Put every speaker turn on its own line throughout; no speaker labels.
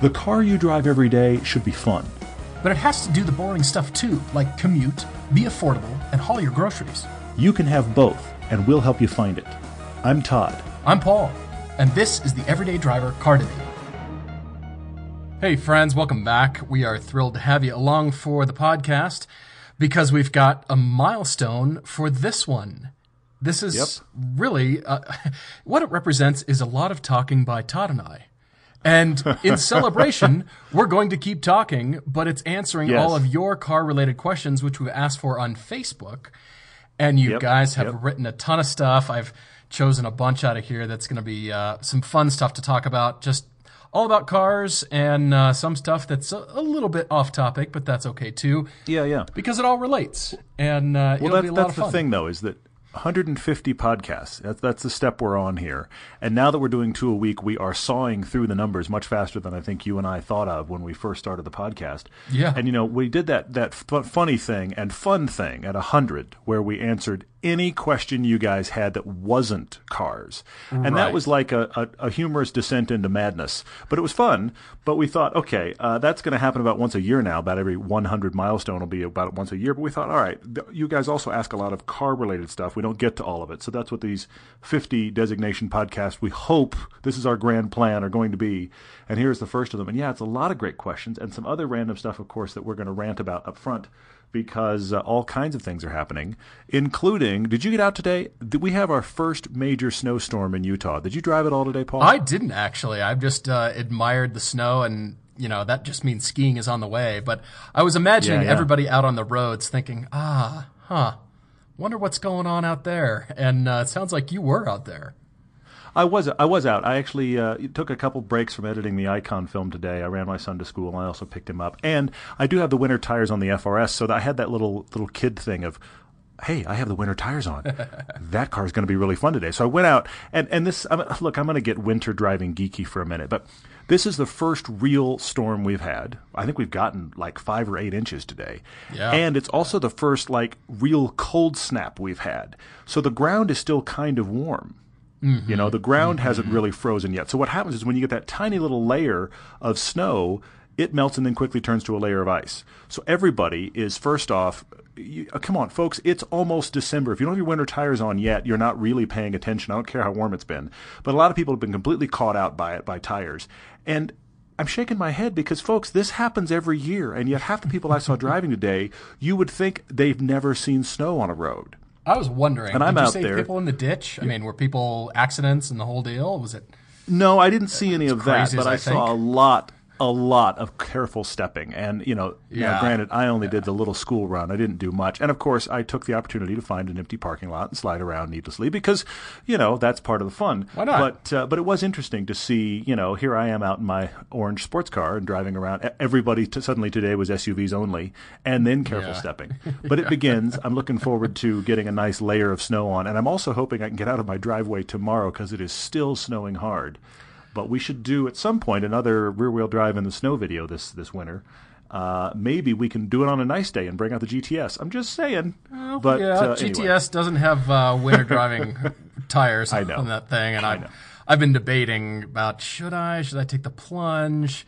The car you drive every day should be fun.
But it has to do the boring stuff too, like commute, be affordable, and haul your groceries.
You can have both, and we'll help you find it. I'm Todd.
I'm Paul, and this is the Everyday Driver Car Debate. Hey, friends, welcome back. We are thrilled to have you along for the podcast because we've got a milestone for this one. This is
Yep.
really uh, what it represents is a lot of talking by Todd and I. And in celebration, we're going to keep talking, but it's answering
Yes.
all of your car related questions, which we've asked for on Facebook. And you
Yep,
guys have
yep.
written a ton of stuff. I've chosen a bunch out of here that's going to be uh, some fun stuff to talk about. Just all about cars and uh, some stuff that's a, a little bit off topic, but that's okay too
Yeah, yeah.
because it all relates. And uh,
Well,
it'll
that,
be a lot
that's the thing, though, is that 150 podcasts. That's, that's the step we're on here. And now that we're doing two a week, we are sawing through the numbers much faster than I think you and I thought of when we first started the podcast.
Yeah.
And you know, we did that that fu- funny thing and fun thing at 100, where we answered any question you guys had that wasn't cars, and that was like a, a, a humorous descent into madness. But it was fun. But we thought, okay, uh, that's going to happen about once a year now. About every 100 milestone will be about once a year. But we thought, all right, th- you guys also ask a lot of car related stuff. We don't get to all of it. So that's what these 50 designation podcasts, we hope this is our grand plan, are going to be. And here's the first of them. And yeah, it's a lot of great questions and some other random stuff, of course, that we're going to rant about up front because uh, all kinds of things are happening, including. Did you get out today? Did we have our first major snowstorm in Utah? Did you drive at all today, Paul?
I didn't actually. I've just uh, admired the snow, and you know that just means skiing is on the way. But I was imagining
Yeah, yeah.
everybody out on the roads thinking, ah, huh, wonder what's going on out there. And uh, it sounds like you were out there.
I was I was out. I actually uh, took a couple breaks from editing the Icon film today. I ran my son to school, and I also picked him up. And I do have the winter tires on the FRS, so I had that little little kid thing of, hey, I have the winter tires on. that car is going to be really fun today. So I went out, and and this I'm, look, I'm going to get winter driving geeky for a minute, but this is the first real storm we've had. I think we've gotten like five or eight inches today,
Yeah.
and it's also the first like real cold snap we've had. So the ground is still kind of warm. You know, the ground hasn't really frozen yet. So what happens is when you get that tiny little layer of snow, it melts and then quickly turns to a layer of ice. So everybody is first off, you, uh, come on, folks, it's almost December. If you don't have your winter tires on yet, you're not really paying attention. I don't care how warm it's been. But a lot of people have been completely caught out by it, by tires. And I'm shaking my head because, folks, this happens every year. And yet, half the people I saw driving today, you would think they've never seen snow on a road.
I was wondering.
And I'm
did you
out
say
there.
people in the ditch? I mean, were people accidents and the whole deal? Was it?
No, I didn't see any of that, but I,
I
saw a lot, a lot of careful stepping. And you know, now granted, I only did the little school run. I didn't do much, and of course, I took the opportunity to find an empty parking lot and slide around needlessly because, you know, that's part of the fun.
Why not?
But uh, but it was interesting to see. You know, here I am out in my orange sports car and driving around. Everybody t- suddenly today was SUVs only, and then careful
Yeah.
stepping. But it begins. I'm looking forward to getting a nice layer of snow on, and I'm also hoping I can get out of my driveway tomorrow because it is still snowing hard. But we should do at some point another rear-wheel drive in the snow video this this winter. Uh, maybe we can do it on a nice day and bring out the GTS. I'm just saying. but
yeah,
uh,
GTS
anyway.
doesn't have uh, winter driving tires
I
on that thing, and I,
know.
I've been debating about should I should I take the plunge.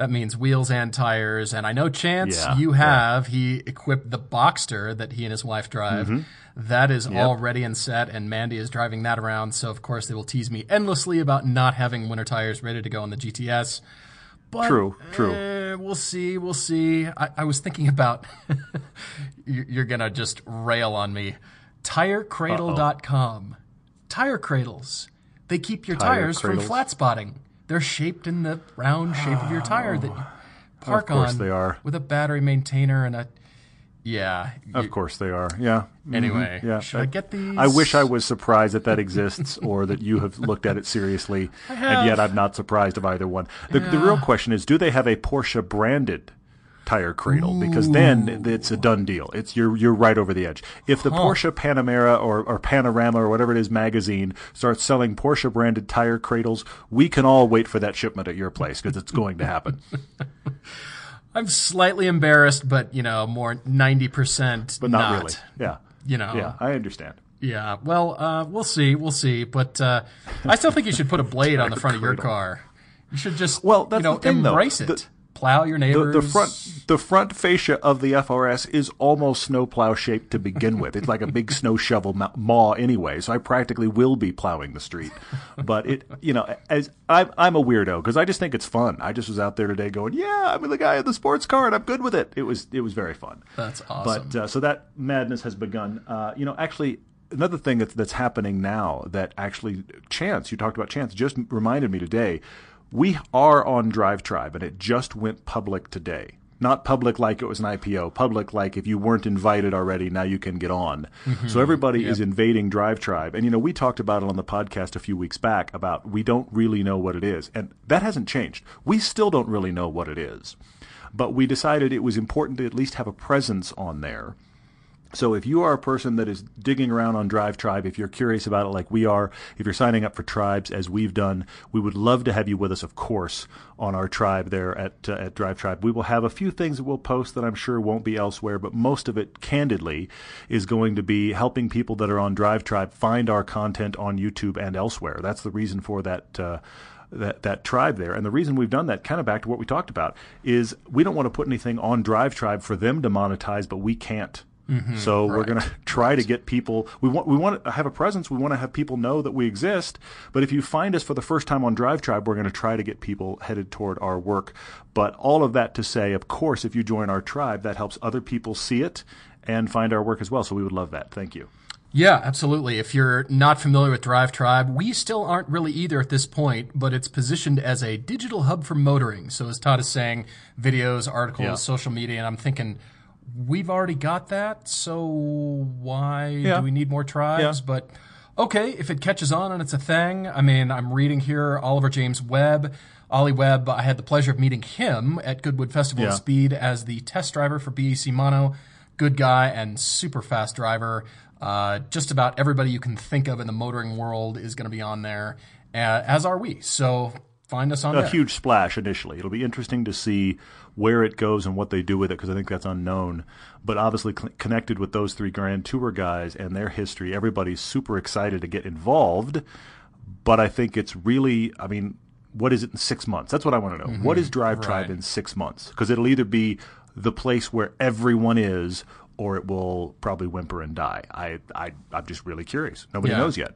That means wheels and tires, and I know Chance
Yeah,
you
yeah.
have. He equipped the Boxster that he and his wife drive.
Mm-hmm.
That is all ready and set, and Mandy is driving that around. So of course they will tease me endlessly about not having winter tires ready to go on the GTS. But,
True, true.
eh, we'll see. We'll see. I, I was thinking about. you're, you're gonna just rail on me. TireCradle.com. Tire cradles. They keep your
Tire
tires from flat spotting. They're shaped in the round shape of your tire that you park
course
on.
they are.
With a battery maintainer and a. Yeah.
Of
you-
course they are. Yeah. Mhm.
Anyway,
yeah.
should I get these?
I wish I was surprised that that exists or that you have looked at it seriously, and
have.
yet I'm not surprised of either one. The, the real question is, do they have a Porsche branded tire cradle? Because then it's a done deal. It's you're you're right over the edge. If the Porsche Panamera or, or Panorama or whatever it is magazine starts selling Porsche branded tire cradles, we can all wait for that shipment at your place because it's going to happen.
I'm slightly embarrassed, but you know, more ninety percent.
But not, really. Yeah.
You know.
Yeah, I understand.
Yeah. Well, uh, we'll see. We'll see. But uh, I still think you should put a blade on the front of your car. You should just
Well, that's
you know
the thing, though.
embrace
The-
it. Plow your
The,
neighbors.
the front the front fascia of the FRS is almost snowplow shaped to begin with. It's like a big snow shovel maw anyway, so I practically will be plowing the street. But it, you know, as I'm I'm a weirdo because I just think it's fun. I just was out there today going, yeah, I'm the guy in the sports car and I'm good with it. It was it was very fun.
That's awesome.
But uh, so that madness has begun. Uh, you know, actually, another thing that's, that's happening now that actually Chance, you talked about Chance, just reminded me today. We are on Drive Tribe, and it just went public today. Not public like it was an IPO, public like if you weren't invited already, now you can get on. Mm-hmm. So everybody is invading Drive Tribe. And, you know, we talked about it on the podcast a few weeks back about we don't really know what it is. And that hasn't changed. We still don't really know what it is. But we decided it was important to at least have a presence on there. So if you are a person that is digging around on Drive Tribe, if you're curious about it like we are, if you're signing up for tribes as we've done, we would love to have you with us, of course, on our tribe there at uh, at Drive Tribe. We will have a few things that we'll post that I'm sure won't be elsewhere, but most of it, candidly, is going to be helping people that are on Drive Tribe find our content on YouTube and elsewhere. That's the reason for that. Uh, that that tribe there. And the reason we've done that, kind of back to what we talked about, is we don't want to put anything on Drive Tribe for them to monetize, but we can't. Mm-hmm. so we're going to try to get people. We want we want to have a presence. We want to have people know that we exist. But if you find us for the first time on Drive Tribe, we're going to try to get people headed toward our work. But all of that to say, of course, if you join our tribe, that helps other people see it and find our work as well. So we would love that. Thank you.
Yeah, absolutely. If you're not familiar with Drive Tribe, we still aren't really either at this point, but it's positioned as a digital hub for motoring. So as Todd is saying, videos, articles,
Yeah.
social media, and I'm thinking we've already got that, so why
Yeah.
do we need more tribes?
Yeah.
But okay, if it catches on and it's a thing, I mean, I'm reading here Oliver James Webb. Ollie Webb, I had the pleasure of meeting him at Goodwood Festival of Speed as the test driver for BAC Mono. Good guy and super fast driver. Uh, just about everybody you can think of in the motoring world is going to be on there, uh, as are we. So find us on
a
there.
huge splash initially. It'll be interesting to see where it goes and what they do with it because I think that's unknown. But obviously, cl- connected with those three Grand Tour guys and their history, everybody's super excited to get involved. But I think it's really, I mean, what is it in six months? That's what I want to know. What is mm-hmm. Drive Tribe in six months? Because it'll either be the place where everyone is, or it will probably whimper and die. I, I, I'm just really curious. Nobody
Yeah.
knows yet.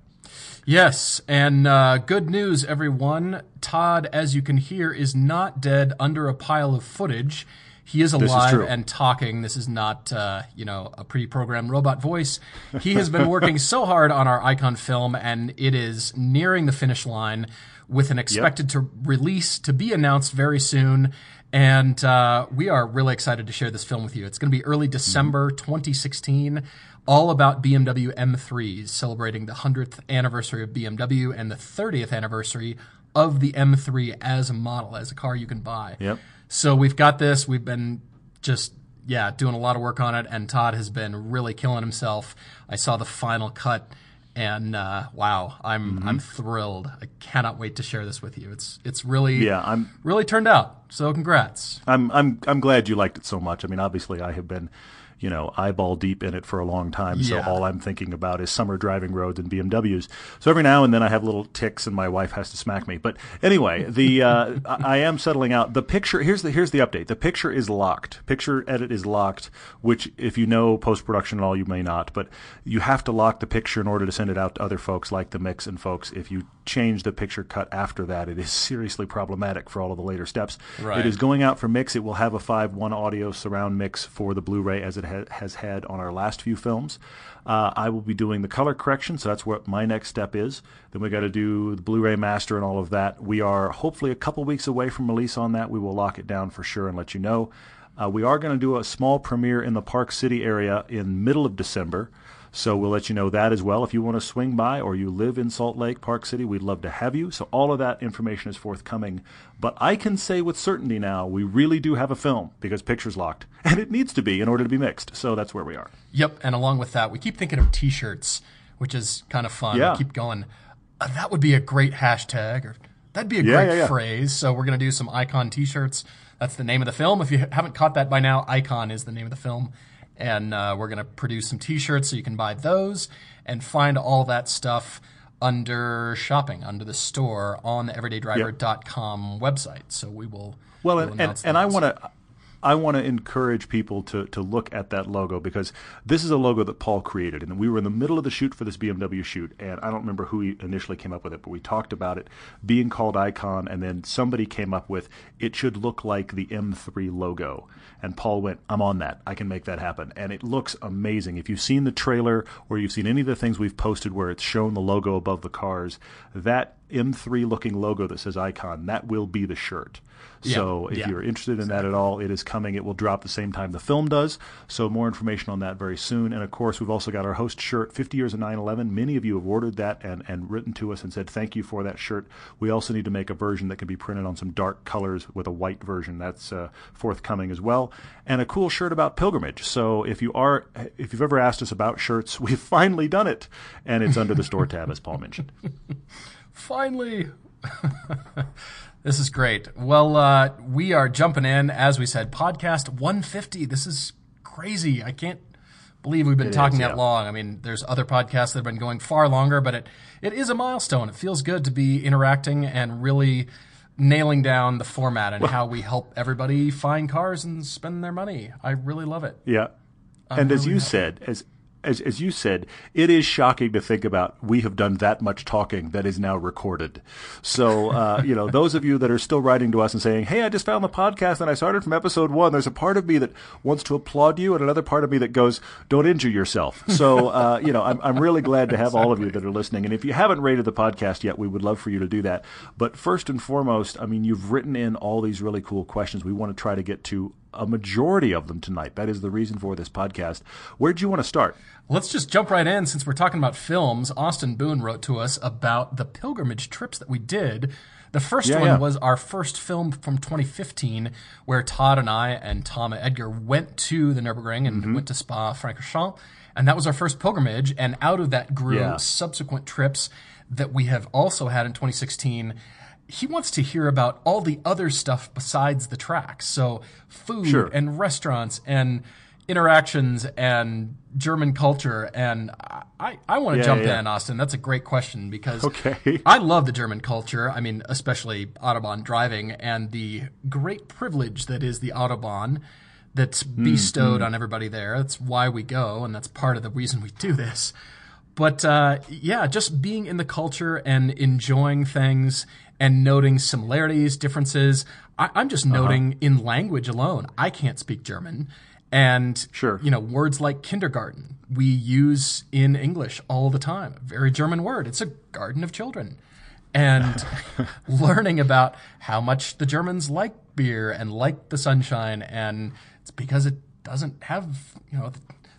Yes, and uh, good news, everyone. Todd, as you can hear, is not dead under a pile of footage. He is
is
alive
true.
and talking. This is not, uh, you know, a pre-programmed robot voice. He has been working so hard on our icon film, and it is nearing the finish line with an expected to release to be announced very soon. And uh, we are really excited to share this film with you. It's going to be early December 2016, all about BMW M3s, celebrating the 100th anniversary of BMW and the 30th anniversary of the M3 as a model, as a car you can buy.
Yep.
So we've got this. We've been just yeah doing a lot of work on it, and Todd has been really killing himself. I saw the final cut, and uh, wow, I'm
Mm-hmm.
I'm thrilled. I cannot wait to share this with you. It's it's really
Yeah, I'm
really turned out. So congrats.
I'm I'm I'm glad you liked it so much. I mean, obviously, I have been, you know, eyeball deep in it for a long time. So all I'm thinking about is summer driving roads and BMWs. So every now and then I have little ticks, and my wife has to smack me. But anyway, the uh, I I am settling out. The picture here's the here's the update. The picture is locked. Picture edit is locked. Which, if you know post production and all, you may not. But you have to lock the picture in order to send it out to other folks like the mix and folks. If you change the picture cut after that, it is seriously problematic for all of the later steps.
Right.
It is going out for mix. It will have a 5 1 audio surround mix for the Blu-ray as it ha- has had on our last few films. Uh, I will be doing the color correction, so that's what my next step is. Then we got to do the Blu-ray master and all of that. We are hopefully a couple weeks away from release on that. We will lock it down for sure and let you know. Uh, we are going to do a small premiere in the Park City area in middle of December. So we'll let you know that as well. If you want to swing by or you live in Salt Lake, Park City, we'd love to have you. So all of that information is forthcoming. But I can say with certainty now, we really do have a film because picture's locked. And it needs to be in order to be mixed. So that's where we are.
Yep, and along with that, we keep thinking of T-shirts, which is kind of fun.
Yeah.
We keep going. Uh, that would be a great hashtag, or that'd be a
Yeah,
great
yeah, yeah.
phrase. So we're gonna do some Icon T-shirts. That's the name of the film. If you haven't caught that by now, Icon is the name of the film, and uh, we're gonna produce some T-shirts so you can buy those and find all that stuff under shopping, under the store on the everydaydriver.com website. So we will.
Well,
we'll
and, and, and I want to. I want to encourage people to, to look at that logo because this is a logo that Paul created. And we were in the middle of the shoot for this BMW shoot. And I don't remember who he initially came up with it, but we talked about it being called Icon. And then somebody came up with it should look like the M3 logo. And Paul went, I'm on that. I can make that happen. And it looks amazing. If you've seen the trailer or you've seen any of the things we've posted where it's shown the logo above the cars, that M3 looking logo that says Icon, that will be the shirt. So if
yeah,
you're interested in that at all, it is coming. It will drop the same time the film does. So more information on that very soon. And of course, we've also got our host shirt, 50 years of 911. Many of you have ordered that and and written to us and said thank you for that shirt. We also need to make a version that can be printed on some dark colors with a white version. That's uh, forthcoming as well. And a cool shirt about pilgrimage. So if you are if you've ever asked us about shirts, we've finally done it, and it's under the store tab as Paul mentioned.
Finally. this is great. Well, uh, we are jumping in, as we said, podcast 150. This is crazy. I can't believe we've been talking
is,
that long. I mean, there's other podcasts that have been going far longer, but it, it is a milestone. It feels good to be interacting and really nailing down the format and how we help everybody find cars and spend their money. I really love it.
Yeah. and as you said, as as as you said, it is shocking to think about we have done that much talking that is now recorded. So uh, you know, those of you that are still writing to us and saying, "Hey, I just found the podcast and I started from episode one," there's a part of me that wants to applaud you, and another part of me that goes, "Don't injure yourself." So uh, you know, I'm I'm really glad to have all of you that are listening. And if you haven't rated the podcast yet, we would love for you to do that. But first and foremost, I mean, you've written in all these really cool questions. We want to try to get to a majority of them tonight. That is the reason for this podcast. Where do you want to start?
Let's just jump right in since we're talking about films. Austin Boone wrote to us about the pilgrimage trips that we did. The first
Yeah,
one
yeah.
was our first film from 2015, where Todd and I and Tom and Edgar went to the Nurburgring and
Mm-hmm.
went to Spa Francorchamps, and that was our first pilgrimage. And out of that grew
Yeah.
subsequent trips that we have also had in 2016. He wants to hear about all the other stuff besides the tracks. So food
Sure.
and restaurants and interactions and German culture. And I, I want to
Yeah,
jump
yeah.
in, Austin. That's a great question because
Okay.
I love the German culture. I mean, especially Autobahn driving and the great privilege that is the Autobahn that's mm, bestowed mm. on everybody there. That's why we go, and that's part of the reason we do this. But uh, yeah, just being in the culture and enjoying things and noting similarities, differences. I, I'm just noting in language alone. I can't speak German. And
Sure.
you know, words like kindergarten we use in English all the time. Very German word. It's a garden of children. And learning about how much the Germans like beer and like the sunshine, and it's because it doesn't have, you know,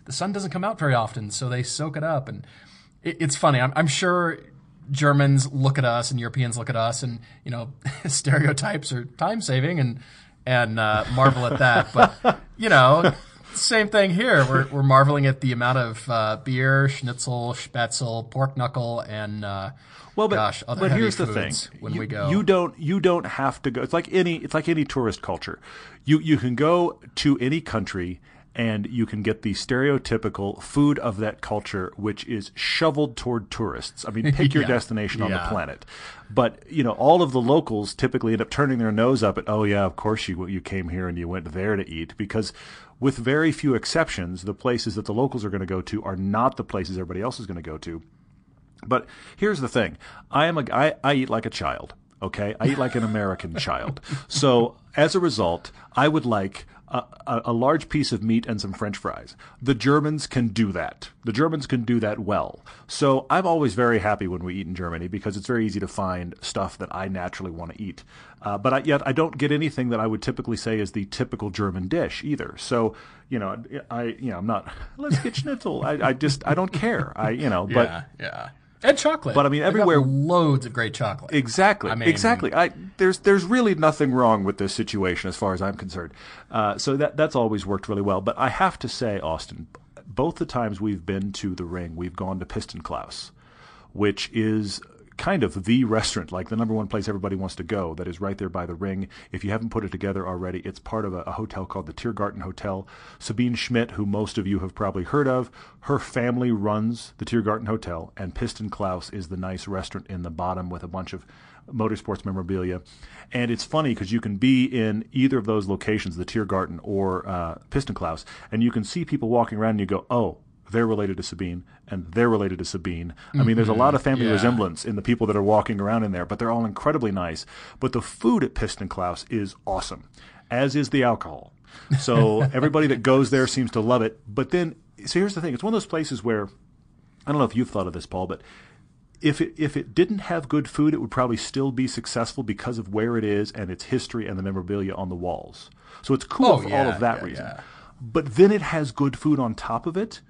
the, sun doesn't come out very often, so they soak it up. And it, it's funny. I'm, I'm sure Germans look at us and Europeans look at us, and you know, stereotypes are time saving and and uh, marvel at that. But you know, same thing here. We're we're marveling at the amount of uh, beer, schnitzel, spätzle, pork knuckle, and uh,
Well, but,
gosh, other
but here's the thing:
when
you,
we go.
you don't you don't have to go. It's like any it's like any tourist culture. You you can go to any country and you can get the stereotypical food of that culture, which is shoveled toward tourists. I mean, pick your
Yeah.
destination on the planet. But you know, all of the locals typically end up turning their nose up at, oh yeah, of course you you came here and you went there to eat because. With very few exceptions, the places that the locals are going to go to are not the places everybody else is going to go to. But here's the thing: I am a I, I eat like a child. Okay, I eat like an American child. So as a result, I would like a, a, large piece of meat and some French fries. The Germans can do that. The Germans can do that well. So I'm always very happy when we eat in Germany because it's very easy to find stuff that I naturally want to eat. Uh, but I, yet I don't get anything that I would typically say is the typical German dish either. So you know, I you know I'm not. Let's get schnitzel. I, I just I don't care. I you know, but
yeah, yeah, and chocolate.
But, I mean, everywhere-
loads of great chocolate.
Exactly.
I mean-
exactly. I there's there's really nothing wrong with this situation as far as I'm concerned. Uh, so that that's always worked really well. But I have to say, Austin, both the times we've been to the ring, we've gone to Pistenklause, which is kind of the restaurant, like the number one place everybody wants to go, that is right there by the ring. If you haven't put it together already, it's part of a, a, hotel called the Tiergarten Hotel. Sabine Schmitz, who most of you have probably heard of, her family runs the Tiergarten Hotel, and Pistenklause is the nice restaurant in the bottom with a bunch of motorsports memorabilia. And it's funny because you can be in either of those locations, the Tiergarten or uh, Pistenklause, and you can see people walking around and you go, oh, they're related to Sabine, and they're related to Sabine. I mean, there's a lot of family
Mm-hmm. Yeah.
resemblance in the people that are walking around in there, but they're all incredibly nice. But the food at Pistenklause is awesome, as is the alcohol. So everybody that goes there seems to love it. But then, so here's the thing: it's one of those places where I don't know if you've thought of this, Paul, but if it if it didn't have good food, it would probably still be successful because of where it is and its history and the memorabilia on the walls. So it's cool
Oh,
for all of that
yeah,
reason.
yeah.
But then it has good food on top of it.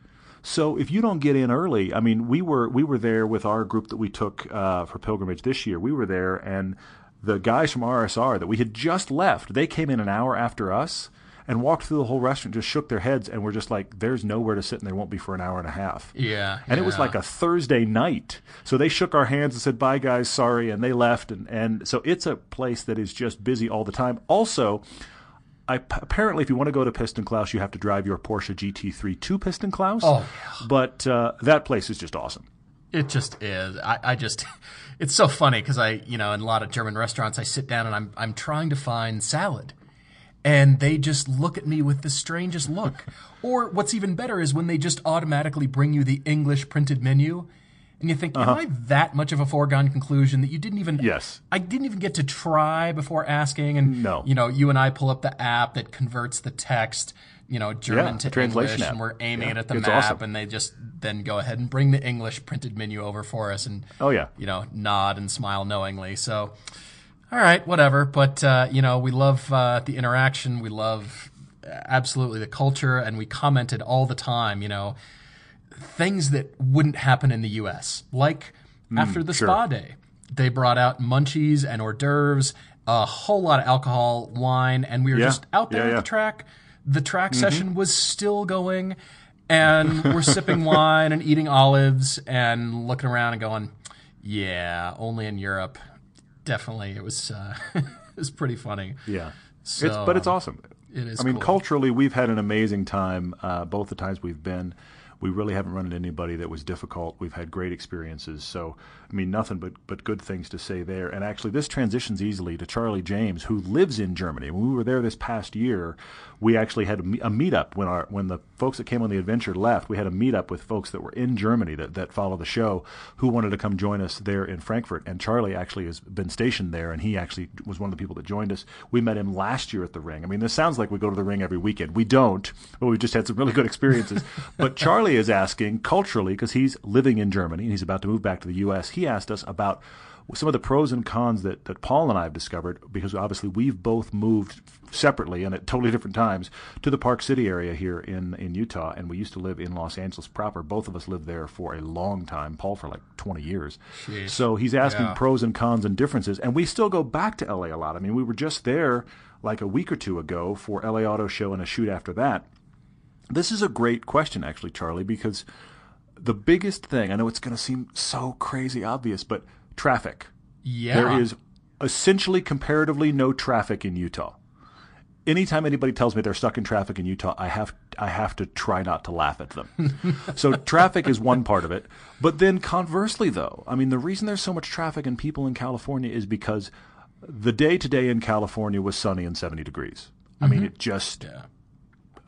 So if you don't get in early, I mean, we were we were there with our group that we took uh, for pilgrimage this year. We were there, and the guys from RSR that we had just left, they came in an hour after us and walked through the whole restaurant, just shook their heads, and were just like, "There's nowhere to sit, and there won't be for an hour and a half."
Yeah,
and it was like a Thursday night. So they shook our hands and said, "Bye, guys, sorry," and they left. And and so it's a place that is just busy all the time. Also. I, apparently, if you want to go to Pistenklause, you have to drive your Porsche GT3 to Pistenklause.
Oh,
But uh, that place is just awesome.
It just is. I, I just, it's so funny because I, you know, in a lot of German restaurants, I sit down and I'm, I'm trying to find salad. And they just look at me with the strangest look. or what's even better is when they just automatically bring you the English printed menu. And you think, am I that much of a foregone conclusion that you didn't even?
Uh-huh. Yes.
I didn't even get to try before asking. And
No.
you know, you and I pull up the app that converts the text, you know, German
Yeah,
to
translation
English,
app.
and we're aiming
Yeah,
it at the map,
awesome.
and they just then go ahead and bring the English printed menu over for us, and
Oh, yeah.
you know, nod and smile knowingly. So, all right, whatever. But uh, you know, we love uh, the interaction. We love uh, absolutely the culture, and we commented all the time. You know, things that wouldn't happen in the U.S. Like after the
Mm, sure.
spa day, they brought out munchies and hors d'oeuvres, a whole lot of alcohol, wine, and we were
Yeah.
just out there
Yeah,
at
yeah.
the track. The track
Mm-hmm.
session was still going, and we're sipping wine and eating olives and looking around and going, "Yeah, only in Europe." Definitely, it was uh, it was pretty funny.
Yeah.
So,
it's, but it's
um,
awesome.
it is
I mean,
cool.
culturally, we've had an amazing time uh, both the times we've been. We really haven't run into anybody that was difficult. We've had great experiences. So, I mean, nothing but, but good things to say there. And actually, this transitions easily to Charlie James, who lives in Germany. When we were there this past year, we actually had a, meetup when our when the folks that came on the adventure left. We had a meetup with folks that were in Germany that, that follow the show who wanted to come join us there in Frankfurt. And Charlie actually has been stationed there, and he actually was one of the people that joined us. We met him last year at the ring. I mean, this sounds like we go to the ring every weekend. We don't, but we just had some really good experiences. but Charlie is asking culturally because he's living in Germany and he's about to move back to the U.S. He asked us about some of the pros and cons that, that Paul and I have discovered because obviously we've both moved separately and at totally different times to the Park City area here in, in Utah and we used to live in Los Angeles proper. Both of us lived there for a long time, Paul for like 20 years.
Jeez.
So he's asking
Yeah.
pros and cons and differences and we still go back to LA a lot. I mean, we were just there like a week or two ago for LA Auto Show and a shoot after that. This is a great question, actually, Charlie, because the biggest thing, I know it's going to seem so crazy obvious, but traffic.
Yeah,
There is essentially comparatively no traffic in Utah. Anytime anybody tells me they're stuck in traffic in Utah, I have I have to try not to laugh at them. so traffic is one part of it, but then conversely though, I mean the reason there's so much traffic and people in California is because the day today in California was sunny and 70 degrees. I mean mm-hmm. it just
Yeah.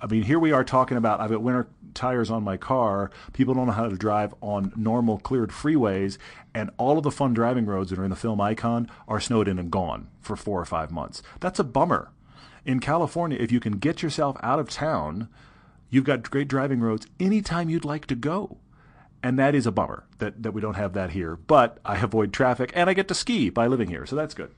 I mean, here we are talking about I've got winter tires on my car. People don't know how to drive on normal cleared freeways, and all of the fun driving roads that are in the film Icon are snowed in and gone for four or five months. That's a bummer. In California, if you can get yourself out of town, you've got great driving roads anytime you'd like to go. And that is a bummer that, that we don't have that here. But I avoid traffic and I get to ski by living here, so that's good.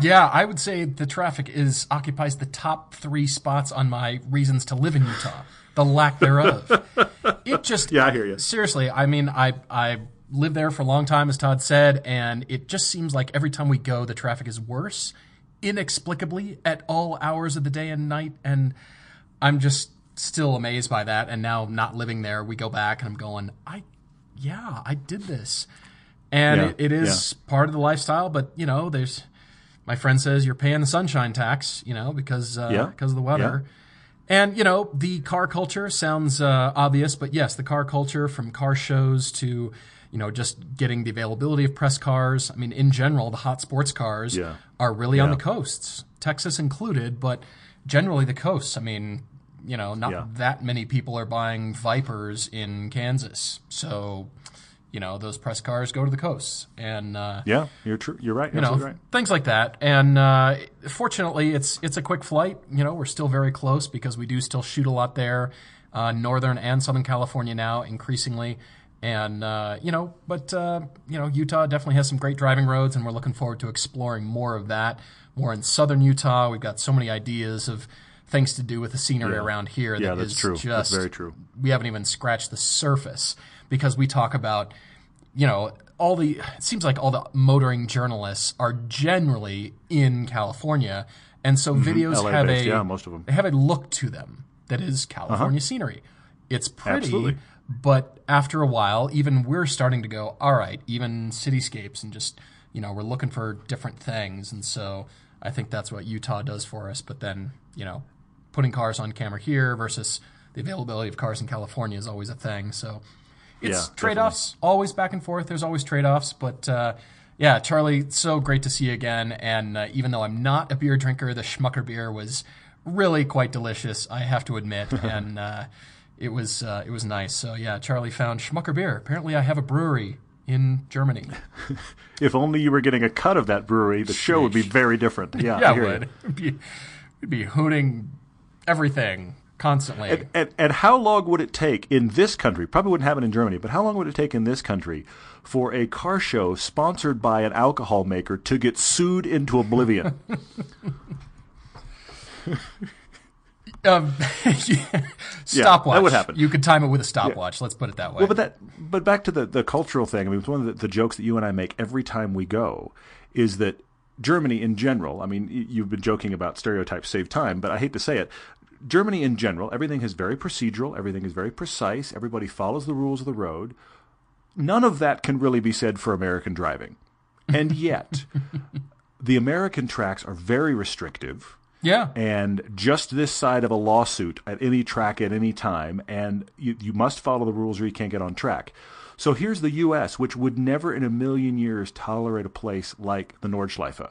Yeah, I would say the traffic is occupies the top three spots on my reasons to live in Utah. The lack thereof. It just
Yeah, I hear you.
Seriously, I mean, I I lived there for a long time, as Todd said, and it just seems like every time we go, the traffic is worse, inexplicably at all hours of the day and night, and I'm just still amazed by that. And now, not living there, we go back, and I'm going, I, yeah, I did this. and
Yeah,
it, it is part of the lifestyle. But you know, there's my friend says you're paying the sunshine tax, you know, because uh,
Yeah,
because of the weather. And you know, the car culture sounds uh, obvious, but yes, the car culture from car shows to you know just getting the availability of press cars. I mean, in general, the hot sports cars
Yeah.
are really on the coasts, Texas included, but generally the coasts. I mean, you know, not
Yeah.
that many people are buying Vipers in Kansas, so you know those press cars go to the coasts, and uh,
Yeah, you're true. You're right.
you know
right.
things like that. And uh, fortunately, it's it's a quick flight. You know, we're still very close because we do still shoot a lot there, uh, northern and southern California now, increasingly. And uh, you know, but uh, you know, Utah definitely has some great driving roads, and we're looking forward to exploring more of that. More in southern Utah, we've got so many ideas of things to do with the scenery
Yeah.
around here.
Yeah,
that
that's
is
true.
Just,
That's very true.
we haven't even scratched the surface because we talk about, you know, all the, it seems like all the motoring journalists are generally in California. And so videos
LA
have
based,
a,
yeah, most of them.
they have a look to them that is California scenery. It's pretty,
Absolutely.
But after a while, even we're starting to go, all right, even cityscapes and just, you know, we're looking for different things. And so I think that's what Utah does for us. But then, you know, putting cars on camera here versus the availability of cars in California is always a thing. So it's
Yeah,
trade offs, always back and forth. There's always trade offs. But uh, yeah, Charlie, so great to see you again. And uh, even though I'm not a beer drinker, the Schmucker beer was really quite delicious, I have to admit. and uh, it was uh, it was nice. So yeah, Charlie found Schmucker beer. Apparently, I have a brewery in Germany.
If only you were getting a cut of that brewery, the show would be very different. Yeah,
Yeah,
I
I
hear you.
would. It'd be, it'd be hooting everything constantly.
And, and how long would it take in this country? Probably wouldn't happen in Germany, but how long would it take in this country for a car show sponsored by an alcohol maker to get sued into oblivion?
Um, yeah. Stopwatch.
that would happen.
You could time it with a stopwatch. Let's put it that way.
well, but that, but back to the the cultural thing. I mean, it's one of the, the jokes that you and I make every time we go is that Germany in general. I mean, you've been joking about stereotypes save time, but I hate to say it. Germany in general, everything is very procedural. Everything is very precise. Everybody follows the rules of the road. None of that can really be said for American driving, and yet the American tracks are very restrictive
yeah.
and just this side of a lawsuit at any track at any time, and you, you must follow the rules or you can't get on track. So here's the U.S., which would never in a million years tolerate a place like the Nordschleife.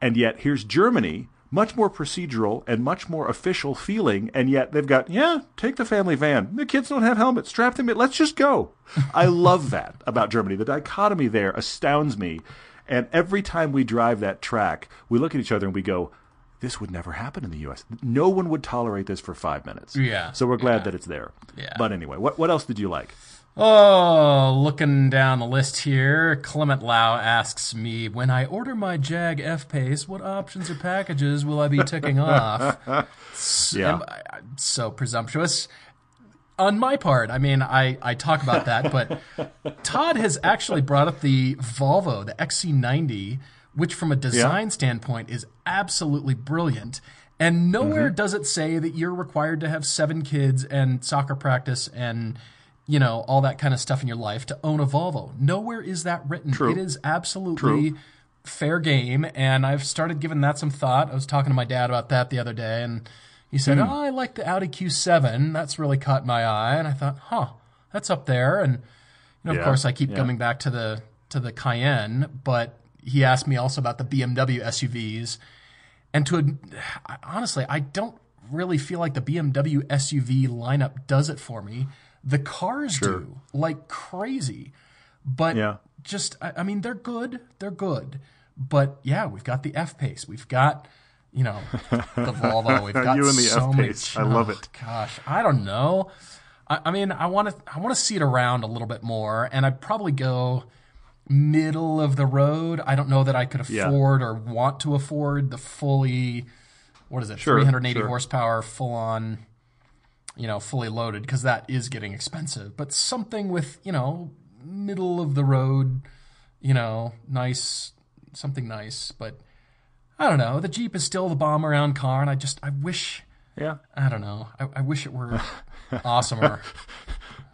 And yet here's Germany, much more procedural and much more official feeling, and yet they've got, yeah, take the family van. The kids don't have helmets. Strap them in. Let's just go. I love that about Germany. The dichotomy there astounds me. And every time we drive that track, we look at each other and we go, this would never happen in the U.S. No one would tolerate this for five minutes.
Yeah,
So we're glad that it's there.
Yeah.
But anyway, what, what else did you like?
Oh, looking down the list here, Clement Lau asks me, when I order my Jag F Pace, what options or packages will I be ticking off?
Yeah.
I- I'm so presumptuous. On my part, I mean, I, I talk about that, but Todd has actually brought up the Volvo, the XC90, which from a design standpoint is absolutely brilliant. And nowhere
Mm-hmm.
does it say that you're required to have seven kids and soccer practice and, you know, all that kind of stuff in your life to own a Volvo. Nowhere is that written.
True.
It is absolutely fair game. And I've started giving that some thought. I was talking to my dad about that the other day, and he said,
Hmm.
Oh, I like the Audi Q7. That's really caught my eye. And I thought, huh, that's up there. And, you know, of course, I keep
yeah.
coming back to the to the Cayenne, but he asked me also about the BMW SUVs. And to honestly, I don't really feel like the BMW SUV lineup does it for me. The cars do like crazy, but
Yeah.
just I, I mean they're good, they're good, but yeah, we've got the F pace, we've got you know the Volvo, we've got
You and the
so many-
F-Pace. I love
Oh,
it.
Gosh, I don't know. I, I mean, I want to I want to see it around a little bit more, and I'd probably go middle of the road. I don't know that I could
Yeah.
afford or want to afford the fully what is it,
Sure,
380
sure.
horsepower, full on, you know, fully loaded because that is getting expensive. But something with you know middle of the road, you know, nice something nice. But I don't know. The Jeep is still the bomb around car, and I just I wish
Yeah.
I don't know. I, I wish it were awesomer.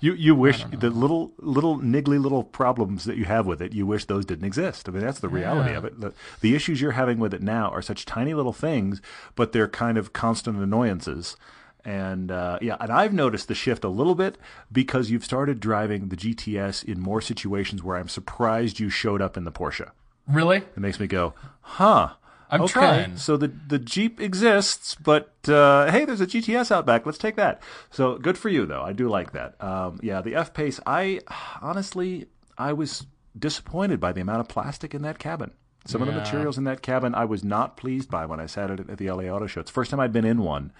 You you wish the little little niggly little problems that you have with it. You wish those didn't exist. I mean, that's the reality
Yeah.
of it. The, the issues you're having with it now are such tiny little things, but they're kind of constant annoyances. And uh, yeah, and I've noticed the shift a little bit because you've started driving the GTS in more situations where I'm surprised you showed up in the Porsche.
Really?
It makes me go, huh.
I'm
okay,
trying.
so the the Jeep exists, but uh, hey, there's a GTS out back. Let's take that. So good for you, though. I do like that. Um, yeah, the F Pace. I honestly, I was disappointed by the amount of plastic in that cabin. Some of the materials in that cabin, I was not pleased by when I sat at it at the LA Auto Show. It's the first time I'd been in one.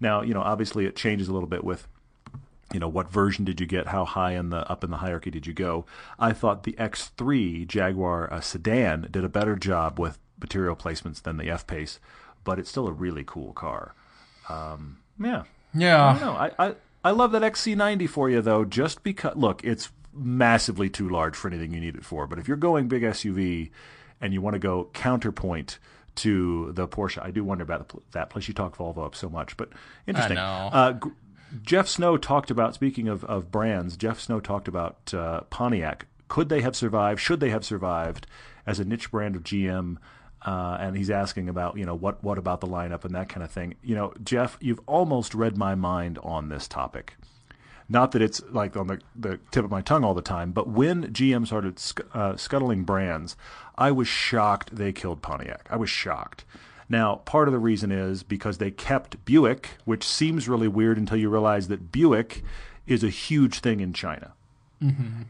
Now, you know, obviously it changes a little bit with you know what version did you get how high in the up in the hierarchy did you go i thought the XE jaguar uh, sedan did a better job with material placements than the f-pace but it's still a really cool car um, yeah i
Yeah.
don't know I, I, I love that xc90 for you though just because look it's massively too large for anything you need it for but if you're going big suv and you want to go counterpoint to the Porsche, I do wonder about that. Plus, you talk Volvo up so much, but interesting.
know.
Uh, gr- Jeff Snow talked about speaking of, of brands. Jeff Snow talked about uh, Pontiac. Could they have survived? Should they have survived as a niche brand of GM? Uh, and he's asking about you know what what about the lineup and that kind of thing. You know, Jeff, you've almost read my mind on this topic. Not that it's like on the, the tip of my tongue all the time, but when GM started sc- uh, scuttling brands, I was shocked they killed Pontiac. I was shocked. Now, part of the reason is because they kept Buick, which seems really weird until you realize that Buick is a huge thing in China.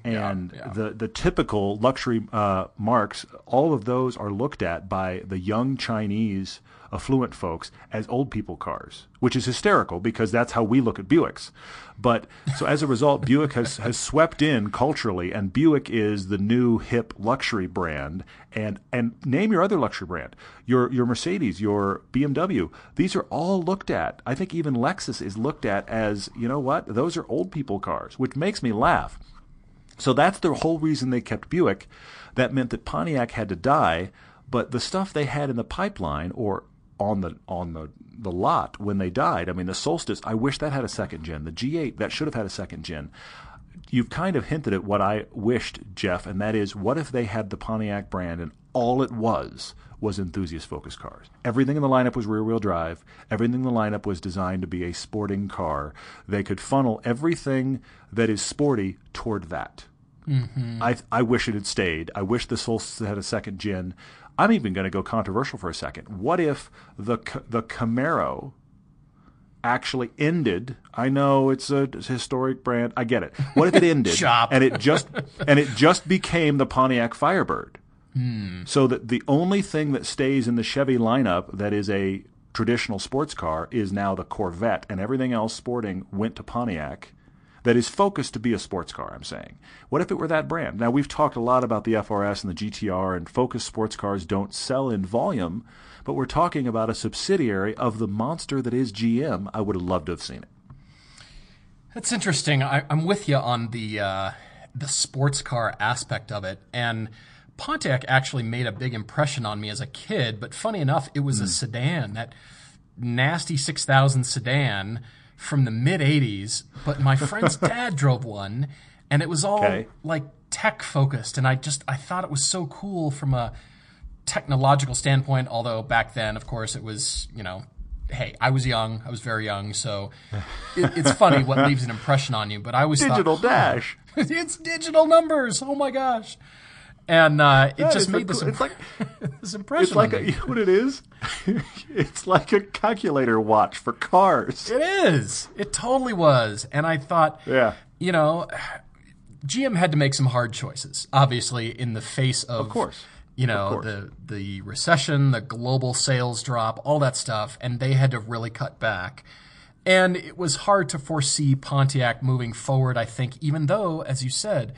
And
yeah.
the the typical luxury uh, marks, all of those are looked at by the young Chinese affluent folks as old people cars, which is hysterical because that's how we look at Buicks. But so as a result, Buick has, has swept in culturally, and Buick is the new hip luxury brand. And and name your other luxury brand, your your Mercedes, your BMW. These are all looked at. I think even Lexus is looked at as you know what? Those are old people cars, which makes me laugh. So that's the whole reason they kept Buick. That meant that Pontiac had to die, but the stuff they had in the pipeline or on the on the the lot when they died, I mean the Solstice, I wish that had a second gen. The G8 that should have had a second gen. You've kind of hinted at what I wished, Jeff, and that is what if they had the Pontiac brand and all it was was enthusiast focused cars. Everything in the lineup was rear wheel drive. Everything in the lineup was designed to be a sporting car. They could funnel everything that is sporty toward that. Mm-hmm. I I wish it had stayed. I wish the Solstice had a second gen. I'm even going to go controversial for a second. What if the the Camaro actually ended? I know it's a historic brand. I get it. What if it ended and it just and it just became the Pontiac Firebird? So that the only thing that stays in the Chevy lineup that is a traditional sports car is now the Corvette, and everything else sporting went to Pontiac. That is focused to be a sports car. I'm saying. What if it were that brand? Now we've talked a lot about the FRS and the GTR, and focused sports cars don't sell in volume, but we're talking about a subsidiary of the monster that is GM. I would have loved to have seen it.
That's interesting. I, I'm with you on the uh, the sports car aspect of it, and Pontiac actually made a big impression on me as a kid. But funny enough, it
Hmm.
was a sedan, that nasty six thousand sedan from the mid '80s. But my friend's dad drove one, and it was all
Okay.
like tech focused, and I just I thought it was so cool from a technological standpoint. Although back then, of course, it was you know. Hey, I was young. I was very young, so it, it's funny what leaves an impression on you. But I always
Digital
thought,
dash.
it's digital numbers. Oh my gosh! And uh, it
That
just made this,
cool- it's like
this impression.
it's like a, you know what it is. it's like a calculator watch for cars.
It is. It totally was. And I thought,
Yeah.
you know, GM had to make some hard choices, obviously, in the face of,
Of course.
you know, the the recession, the global sales drop, all that stuff, and they had to really cut back. And it was hard to foresee Pontiac moving forward, I think, even though, as you said,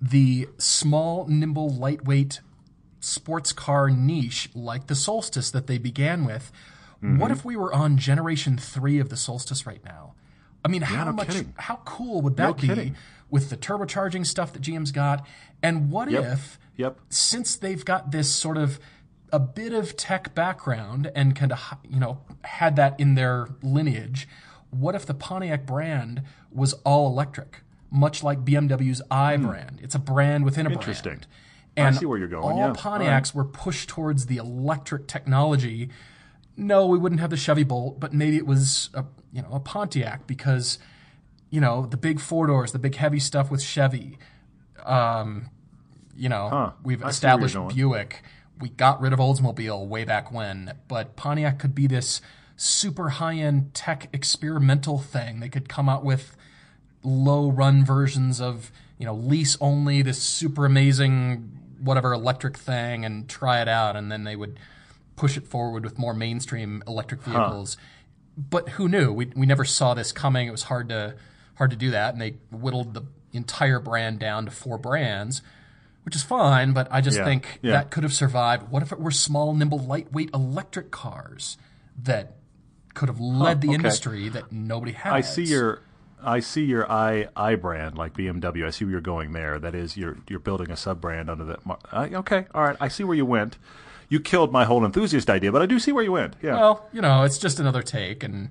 the small, nimble, lightweight sports car niche like the Solstice that they began with.
Mm-hmm.
What if we were on generation three of the Solstice right now? I mean, how
no
much,
kidding.
how cool would that be
kidding.
with the turbocharging stuff that GM's got? And what
Yep.
if,
Yep.
since they've got this sort of a bit of tech background and kind of, you know, had that in their lineage, what if the Pontiac brand was all electric? Much like BMW's i brand. It's a brand within a
Hmm. Interesting.
brand.
I
And
see where you're going,
All
yeah. All
Pontiacs were pushed towards the electric technology. No, we wouldn't have the Chevy Bolt, but maybe it was a you know a Pontiac because you know the big four doors, the big heavy stuff with Chevy. Um, you know, we've
I
established. Buick. We got rid of Oldsmobile way back when, but Pontiac could be this super high end tech experimental thing. They could come out with low run versions of you know lease only this super amazing whatever electric thing and try it out, and then they would push it forward with more mainstream electric vehicles. But who knew? We we never saw this coming. It was hard to hard to do that, and they whittled the entire brand down to four brands, which is fine. But I just
Yeah,
think
yeah.
that could have survived. What if it were small, nimble, lightweight electric cars that could have led the
okay.
industry that nobody has?
I see your I see your i i brand like BMW. I see where you're going there. That is, you're you're building a sub brand under that. mar- okay, all right. I see where you went. You killed my whole enthusiast idea, but I do see where you went. Yeah.
Well, you know, it's just another take, and,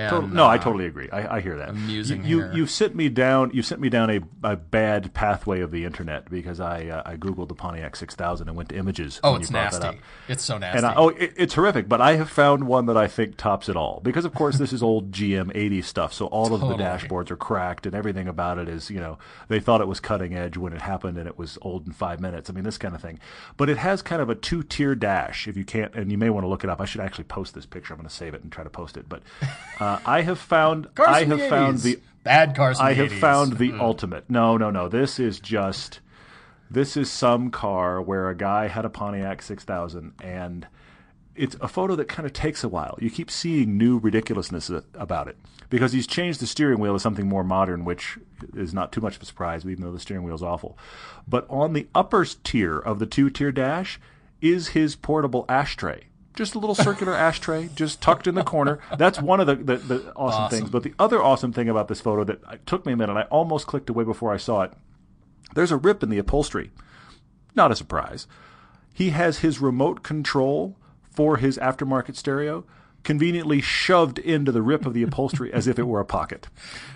and
Total- no, I
uh,
totally agree. I, I hear that.
amusing
You, you you've sent me down. You sent me down a, a bad pathway of the internet because I uh, I googled the Pontiac 6000 and went to images.
Oh, it's
you brought that up.
nasty. It's so nasty.
And I, oh, it, it's horrific. But I have found one that I think tops it all because, of course, this is old GM 80 stuff. So all of the dashboards are cracked, and everything about it is, you know, they thought it was cutting edge when it happened, and it was old in five minutes. I mean, this kind of thing. But it has kind of a two tier dash. If you can't, and you may want to look it up. I should actually post this picture. I'm going to save it and try to post it. But uh, Uh, I have found. I have
the
found
80s.
the
bad cars.
I have
80s.
found the hmm. ultimate. No, no, no. This is just this is some car where a guy had a Pontiac 6000 and it's a photo that kind of takes a while. You keep seeing new ridiculousness about it because he's changed the steering wheel to something more modern, which is not too much of a surprise, even though the steering wheel is awful. But on the upper tier of the two-tier dash is his portable ashtray. Just a little circular ashtray, just tucked in the corner. That's one of the, the, the awesome, things. But the other awesome thing about this photo that took me a minute, I almost clicked away before I saw it. There's a rip in the upholstery. Not a surprise. He has his remote control for his aftermarket stereo conveniently shoved into the rip of the upholstery as if it were a pocket.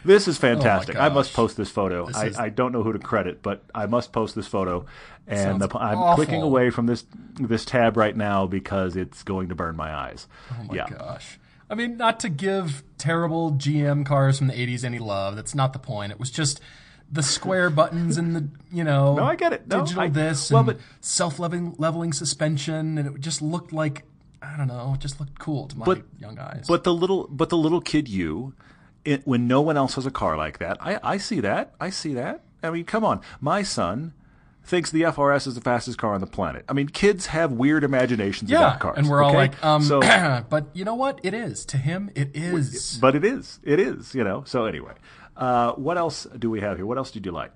This is oh, fantastic. I must post this photo. I,
is-
I don't know who to credit, but I must post this photo. And the, I'm
awful.
clicking away from this this tab right now because it's going to burn my eyes.
Oh my
yeah.
gosh. I mean, not to give terrible GM cars from the 80s any love. That's not the point. It was just the square buttons and the, you know,
No, I get it. No,
digital
I-
this
well,
and
but-
self-leveling leveling suspension and it just looked like I don't know, it just looked cool to my
But-
young eyes.
But the little, but the little kid, you, it, when no one else has a car like that, I, I see that. I see that. I mean, come on, my son thinks the FRS is the fastest car on the planet. I mean, kids have weird imaginations
yeah,
about cars.
and we're all
okay?
like, um,
so,
but you know what? It is to him. It is.
but it is, it is, you know. So anyway, uh, what else do we have here? What else did you like?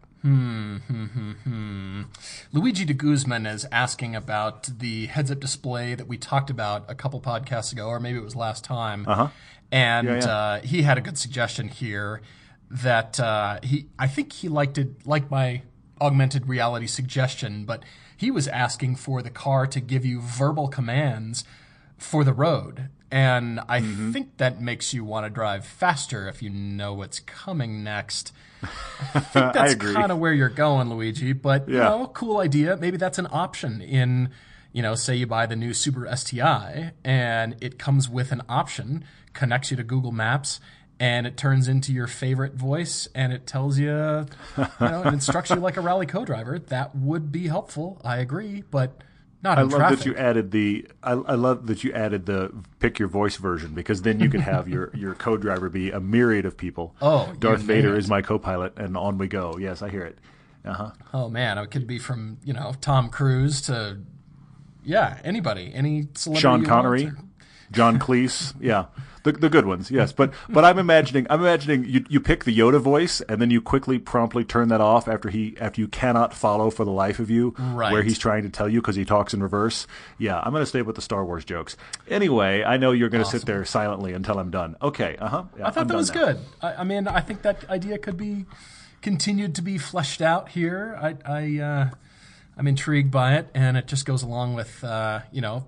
Luigi de Guzman is asking about the heads-up display that we talked about a couple podcasts ago, or maybe it was last time. Uh-huh. And
Yeah, yeah.
Uh, he had a good suggestion here that uh, he, I think he liked it, like my augmented reality suggestion, but he was asking for the car to give you verbal commands for the road. And I
Mm-hmm.
think that makes you want to drive faster if you know what's coming next.
I
think
That's
kind of where you're going, Luigi. But you know, cool idea. Maybe that's an option in, you know, say you buy the new Subaru STI and it comes with an option, connects you to Google Maps, and it turns into your favorite voice and it tells you, you know, it instructs you like a rally co-driver. That would be helpful. I agree, but not
I love
traffic.
that you added the. I, I love that you added the pick your voice version because then you could have your your co-driver be a myriad of people.
Oh,
Darth Vader is my co-pilot, and on we go. Yes, I hear it. Uh huh.
oh man, it could be from you know Tom Cruise to yeah anybody, any celebrity.
Sean Connery. John Cleese, yeah, the the good ones, yes. But but I'm imagining I'm imagining you you pick the Yoda voice and then you quickly promptly turn that off after he after you cannot follow for the life of you
Right.
where he's trying to tell you because he talks in reverse. Yeah, I'm going to stay with the Star Wars jokes. Anyway, I know you're going to sit there silently until I'm done. Okay, uh huh.
I thought that was good. I, I mean, I think that idea could be continued to be fleshed out here. I, I uh, I'm intrigued by it, and it just goes along with uh, you know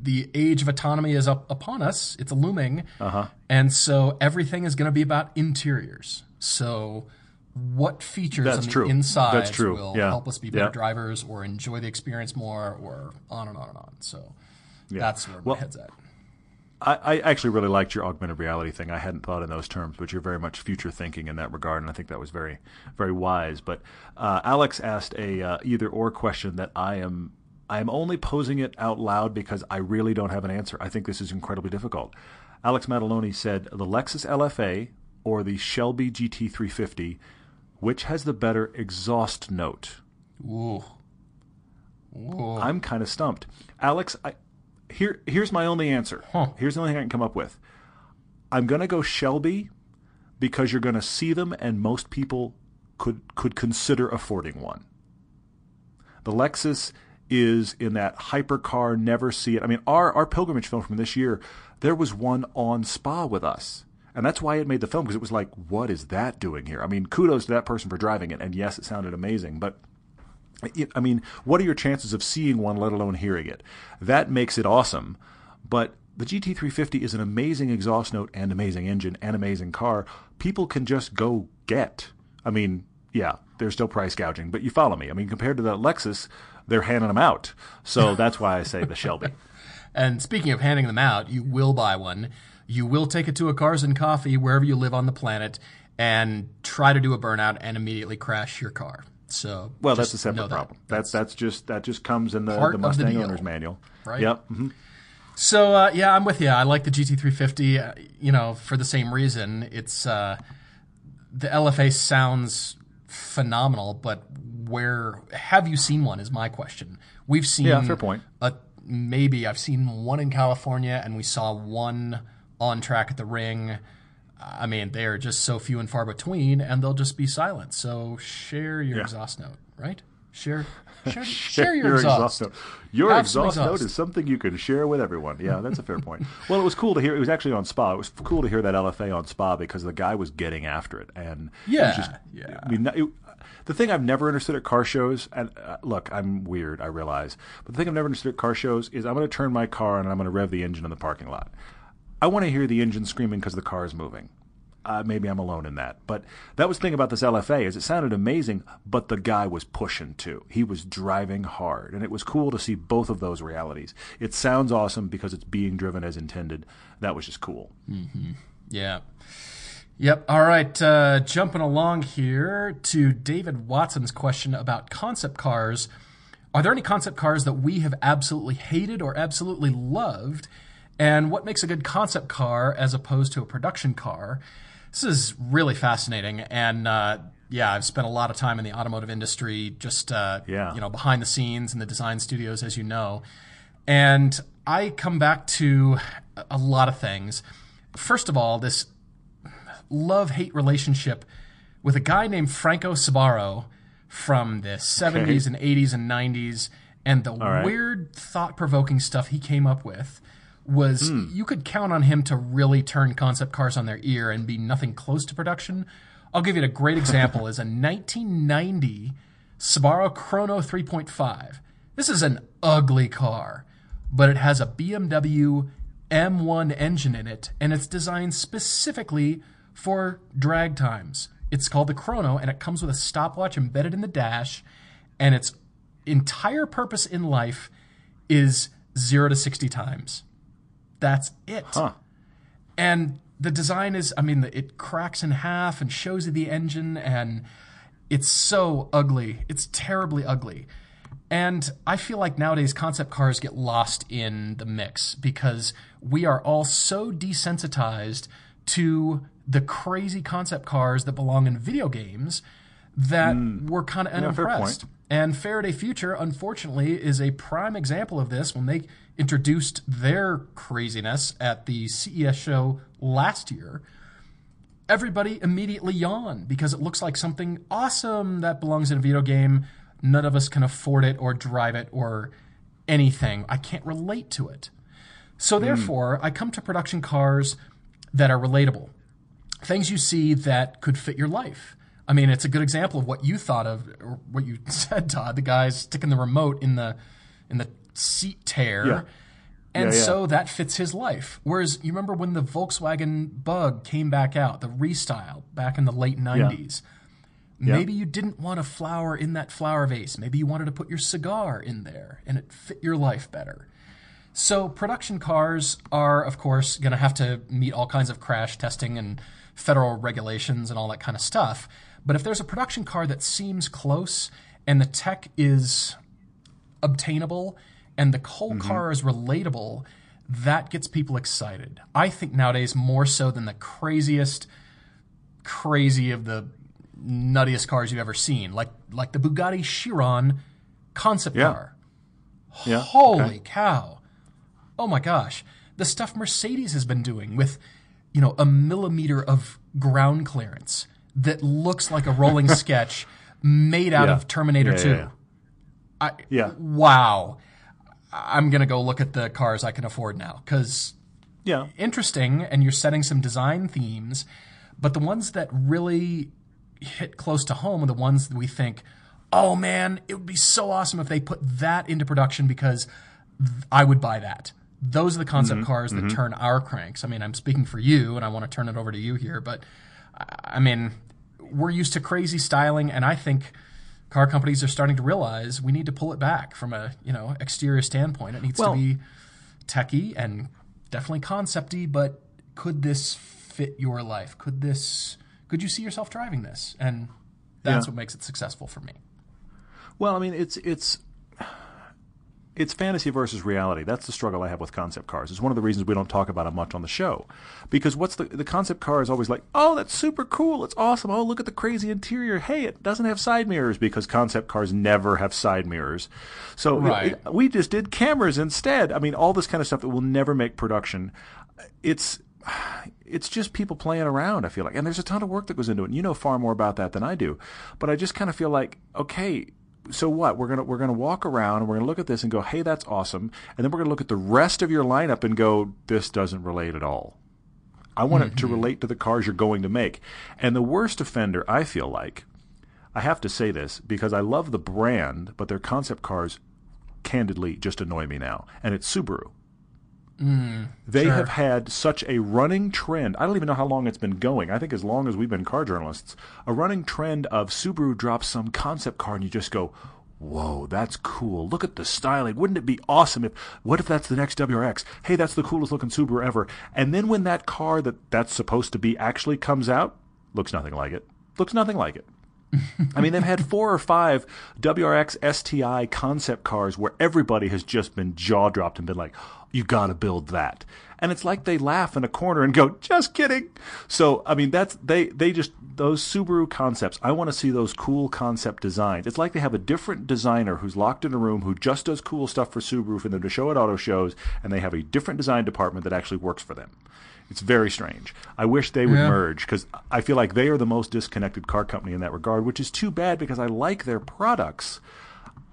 the age of autonomy is up upon us. It's looming, uh-huh. and so everything is going to be about interiors. So what features
That's
on the
true.
inside will
Yeah.
help us be better
Yeah.
drivers or enjoy the experience more or on and on and on. So that's where
Well-
my head's at.
I, I actually really liked your augmented reality thing. I hadn't thought in those terms, but you're very much future thinking in that regard, and I think that was very, very wise. But uh, Alex asked a uh, either or question that I am I am only posing it out loud because I really don't have an answer. I think this is incredibly difficult. Alex Mataloni said the Lexus LFA or the Shelby GT350, which has the better exhaust note?
Ooh. Ooh.
I'm kind of stumped. Alex, I, here here's my only answer.
Huh.
Here's the only thing I can come up with. I'm going to go Shelby because you're going to see them and most people could could consider affording one. The Lexus is in that hypercar never see it. I mean our our pilgrimage film from this year, there was one on Spa with us. And that's why it made the film because it was like what is that doing here? I mean kudos to that person for driving it and yes it sounded amazing, but it- I mean, what are your chances of seeing one, let alone hearing it? That makes it awesome. But the GT350 is an amazing exhaust note and amazing engine and amazing car. People can just go get. I mean, yeah, there's still price gouging, but you follow me. I mean, compared to the Lexus, they're handing them out. So that's why I say the Shelby.
And speaking of handing them out, you will buy one. You will take it to a Cars and Coffee wherever you live on the planet and try to do a burnout and immediately crash your car. So
Well, that's a separate
that.
problem. That's that's just that just comes in the, the
of the
Mustang owner's manual.
right?
Yep. mhm.
So uh, yeah, I'm with you. I like the GT350. Uh, you know, for the same reason. It's uh, the LFA sounds phenomenal, but where have you seen one? Is my question. We've seen
Yeah, fair point.
A, maybe I've seen one in California, and we saw one on track at the ring. I mean, they are just so few and far between, and they'll just be silent. So share your exhaust note, right? Share, share, share your, exhaust.
note. Your
some
exhaust, note is something you can share with everyone. Yeah, that's a fair point. Well, it was cool to hear. It was actually on Spa. It was cool to hear that LFA on Spa because the guy was getting after it, and it
Yeah,
just,
yeah.
I mean, it, the thing I've never understood at car shows, and uh, look, I'm weird, I realize, but the thing I've never understood at car shows is I'm going to turn my car and I'm going to rev the engine in the parking lot. I want to hear the engine screaming because the car is moving. Uh, maybe I'm alone in that, but that was the thing about this LFA is it sounded amazing, but the guy was pushing too. He was driving hard, and it was cool to see both of those realities. It sounds awesome because it's being driven as intended. That was just cool.
Yeah. Yep. All right. Uh, jumping along here to David Watson's question about concept cars. Are there any concept cars that we have absolutely hated or absolutely loved? And what makes a good concept car as opposed to a production car? This is really fascinating. And uh, yeah, I've spent a lot of time in the automotive industry, just uh,
Yeah.
you know behind the scenes in the design studios, as you know. And I come back to a lot of things. First of all, this love hate relationship with a guy named Franco Sbarro from the 70s and 80s and 90s. And the
right.
weird, thought provoking stuff he came up with was hmm. you could count on him to really turn concept cars on their ear and be nothing close to production. I'll give you a great example is a 1990 Sbarro Chrono 3.5. This is an ugly car, but it has a BMW M1 engine in it, and it's designed specifically for drag times. It's called the Chrono, and it comes with a stopwatch embedded in the dash, and its entire purpose in life is zero to 60 times. That's it.
Huh.
And the design is, I mean, it cracks in half and shows you the engine, and it's so ugly. It's terribly ugly. And I feel like nowadays concept cars get lost in the mix because we are all so desensitized to the crazy concept cars that belong in video games that hmm. we're kind of
fair
unimpressed.
point.
And Faraday Future, unfortunately, is a prime example of this when they introduced their craziness at the CES show last year. Everybody immediately yawned because it looks like something awesome that belongs in a video game. None of us can afford it or drive it or anything. I can't relate to it. So, hmm. therefore, I come to production cars that are relatable things you see that could fit your life. I mean, it's a good example of what you thought of, or what you said, Todd. The guy's sticking the remote in the in the seat tear,
Yeah.
and
Yeah, yeah.
so that fits his life. Whereas you remember when the Volkswagen Bug came back out, the restyle back in the late '90s. Maybe you didn't want a flower in that flower vase. Maybe you wanted to put your cigar in there and it fit your life better. So, production cars are, of course, going to have to meet all kinds of crash testing and federal regulations and all that kind of stuff. But if there's a production car that seems close and the tech is obtainable and the whole mm-hmm. car is relatable, that gets people excited. I think nowadays more so than the craziest, crazy of the nuttiest cars you've ever seen, like like the Bugatti Chiron concept
Yeah.
car.
Yeah.
Holy
okay.
cow. Oh my gosh. The stuff Mercedes has been doing with, you know, a millimeter of ground clearance that looks like a rolling sketch made out
Yeah.
of Terminator
Yeah, yeah,
2.
yeah.
I,
Yeah.
Wow. I'm going to go look at the cars I can afford now because
Yeah.
interesting and you're setting some design themes, but the ones that really hit close to home are the ones that we think, oh man, it would be so awesome if they put that into production because th- I would buy that. Those are the concept mm-hmm. cars that mm-hmm. turn our cranks. I mean, I'm speaking for you and I want to turn it over to you here, but I mean, we're used to crazy styling and I think car companies are starting to realize we need to pull it back from a, you know, exterior standpoint. It needs
Well-
to be techy and definitely concepty, but could this fit your life? Could this could you see yourself driving this? And that's
Yeah.
what makes it successful for me.
Well, I mean, it's it's it's fantasy versus reality. That's the struggle I have with concept cars. It's one of the reasons we don't talk about it much on the show, because what's the the concept car is always like, oh, that's super cool, it's awesome. Oh, look at the crazy interior. Hey, it doesn't have side mirrors because concept cars never have side mirrors. So it- it- we just did cameras instead. I mean, all this kind of stuff that will never make production. It's it's just people playing around. I feel like, and there's a ton of work that goes into it. And you know far more about that than I do. But I just kind of feel like, okay, so what? We're gonna we're gonna walk around and we're gonna look at this and go, hey, that's awesome. And then we're gonna look at the rest of your lineup and go, this doesn't relate at all. I want it to mm-hmm. relate to the cars you're going to make. And the worst offender, I feel like, I have to say this because I love the brand, but their concept cars candidly just annoy me now. And it's Subaru. Mm, they
sure.
have had such a running trend. I don't even know how long it's been going. I think as long as we've been car journalists, a running trend of Subaru drops some concept car and you just go, "Whoa, that's cool. Look at the styling. Wouldn't it be awesome if what if that's the next WRX? Hey, that's the coolest looking Subaru ever." And then when that car that that's supposed to be actually comes out, looks nothing like it. Looks nothing like it. I mean, they've had four or five WRX STI concept cars where everybody has just been jaw dropped and been like, you got to build that. And it's like they laugh in a corner and go, just kidding. So, I mean, that's, they, they just, those Subaru concepts, I want to see those cool concept designs. It's like they have a different designer who's locked in a room who just does cool stuff for Subaru for them to show at auto shows, and they have a different design department that actually works for them. It's very strange. I wish they would
Yeah.
merge because I feel like they are the most disconnected car company in that regard, which is too bad because I like their products.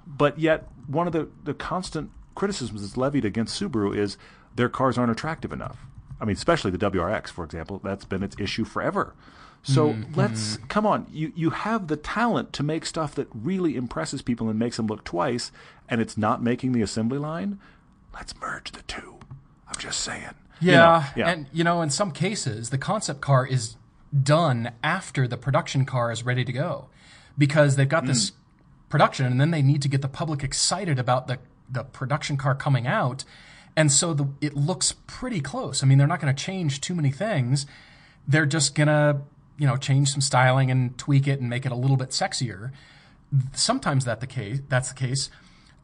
But yet, one of the, the constant criticisms that's levied against Subaru is their cars aren't attractive enough. I mean, especially the WRX, for example. That's been its issue forever. So mm-hmm. let's come on. You you have the talent to make stuff that really impresses people and makes them look twice, and it's not making the assembly line. Let's merge the two. I'm just saying. You know,
Yeah,
yeah.
and you know, in some cases, the concept car is done after the production car is ready to go, because they've got this mm. production, and then they need to get the public excited about the the production car coming out, and so the it looks pretty close. I mean, they're not going to change too many things; they're just gonna you know change some styling and tweak it and make it a little bit sexier. Sometimes that the case that's the case.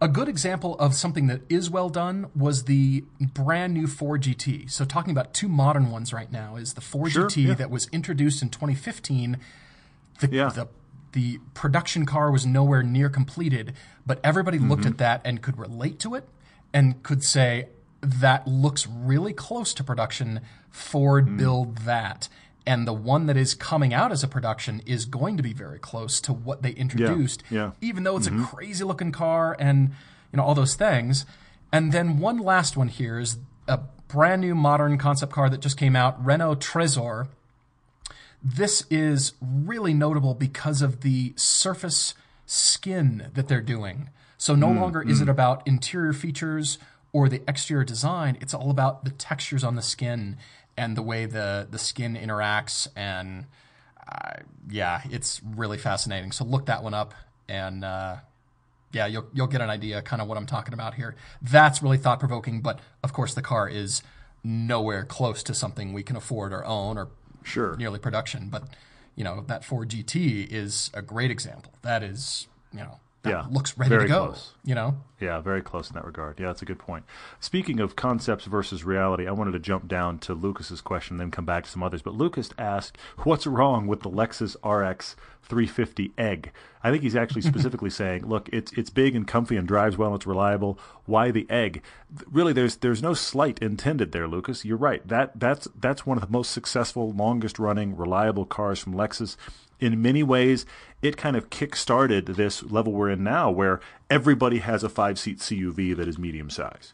A good example of something that is well done was the brand new Ford GT. So talking about two modern ones right now is the Ford GT
Sure, yeah.
that was introduced in 2015. The,
Yeah.
the the production car was nowhere near completed, but everybody looked
Mm-hmm.
at that and could relate to it and could say that looks really close to production. Ford
Mm.
build that. And the one that is coming out as a production is going to be very close to what they introduced
yeah.
even though it's a crazy looking car and you know all those things. And then one last one here is a brand new modern concept car that just came out, Renault Trezor. This is really notable because of the surface skin that they're doing. So no hmm, longer is hmm. it about interior features or the exterior design, it's all about the textures on the skin and the way the the skin interacts and uh, yeah, it's really fascinating. So look that one up, and uh, yeah, you'll you'll get an idea kind of what I'm talking about here. That's really thought provoking, but of course the car is nowhere close to something we can afford or own or
Sure.
nearly production. But you know that Ford GT is a great example. That is you know that
Yeah,
looks ready
very
to go.
close.
You know.
Yeah, very close in that regard. Yeah, that's a good point. Speaking of concepts versus reality, I wanted to jump down to Lucas's question, then come back to some others. But Lucas asked, "What's wrong with the Lexus RX 350 egg?" I think he's actually specifically saying, "Look, it's it's big and comfy and drives well. and It's reliable. Why the egg?" Really, there's there's no slight intended there, Lucas. You're right. That that's that's one of the most successful, longest running, reliable cars from Lexus in many ways, it kind of kick-started this level we're in now, where everybody has a five-seat CUV that is medium size.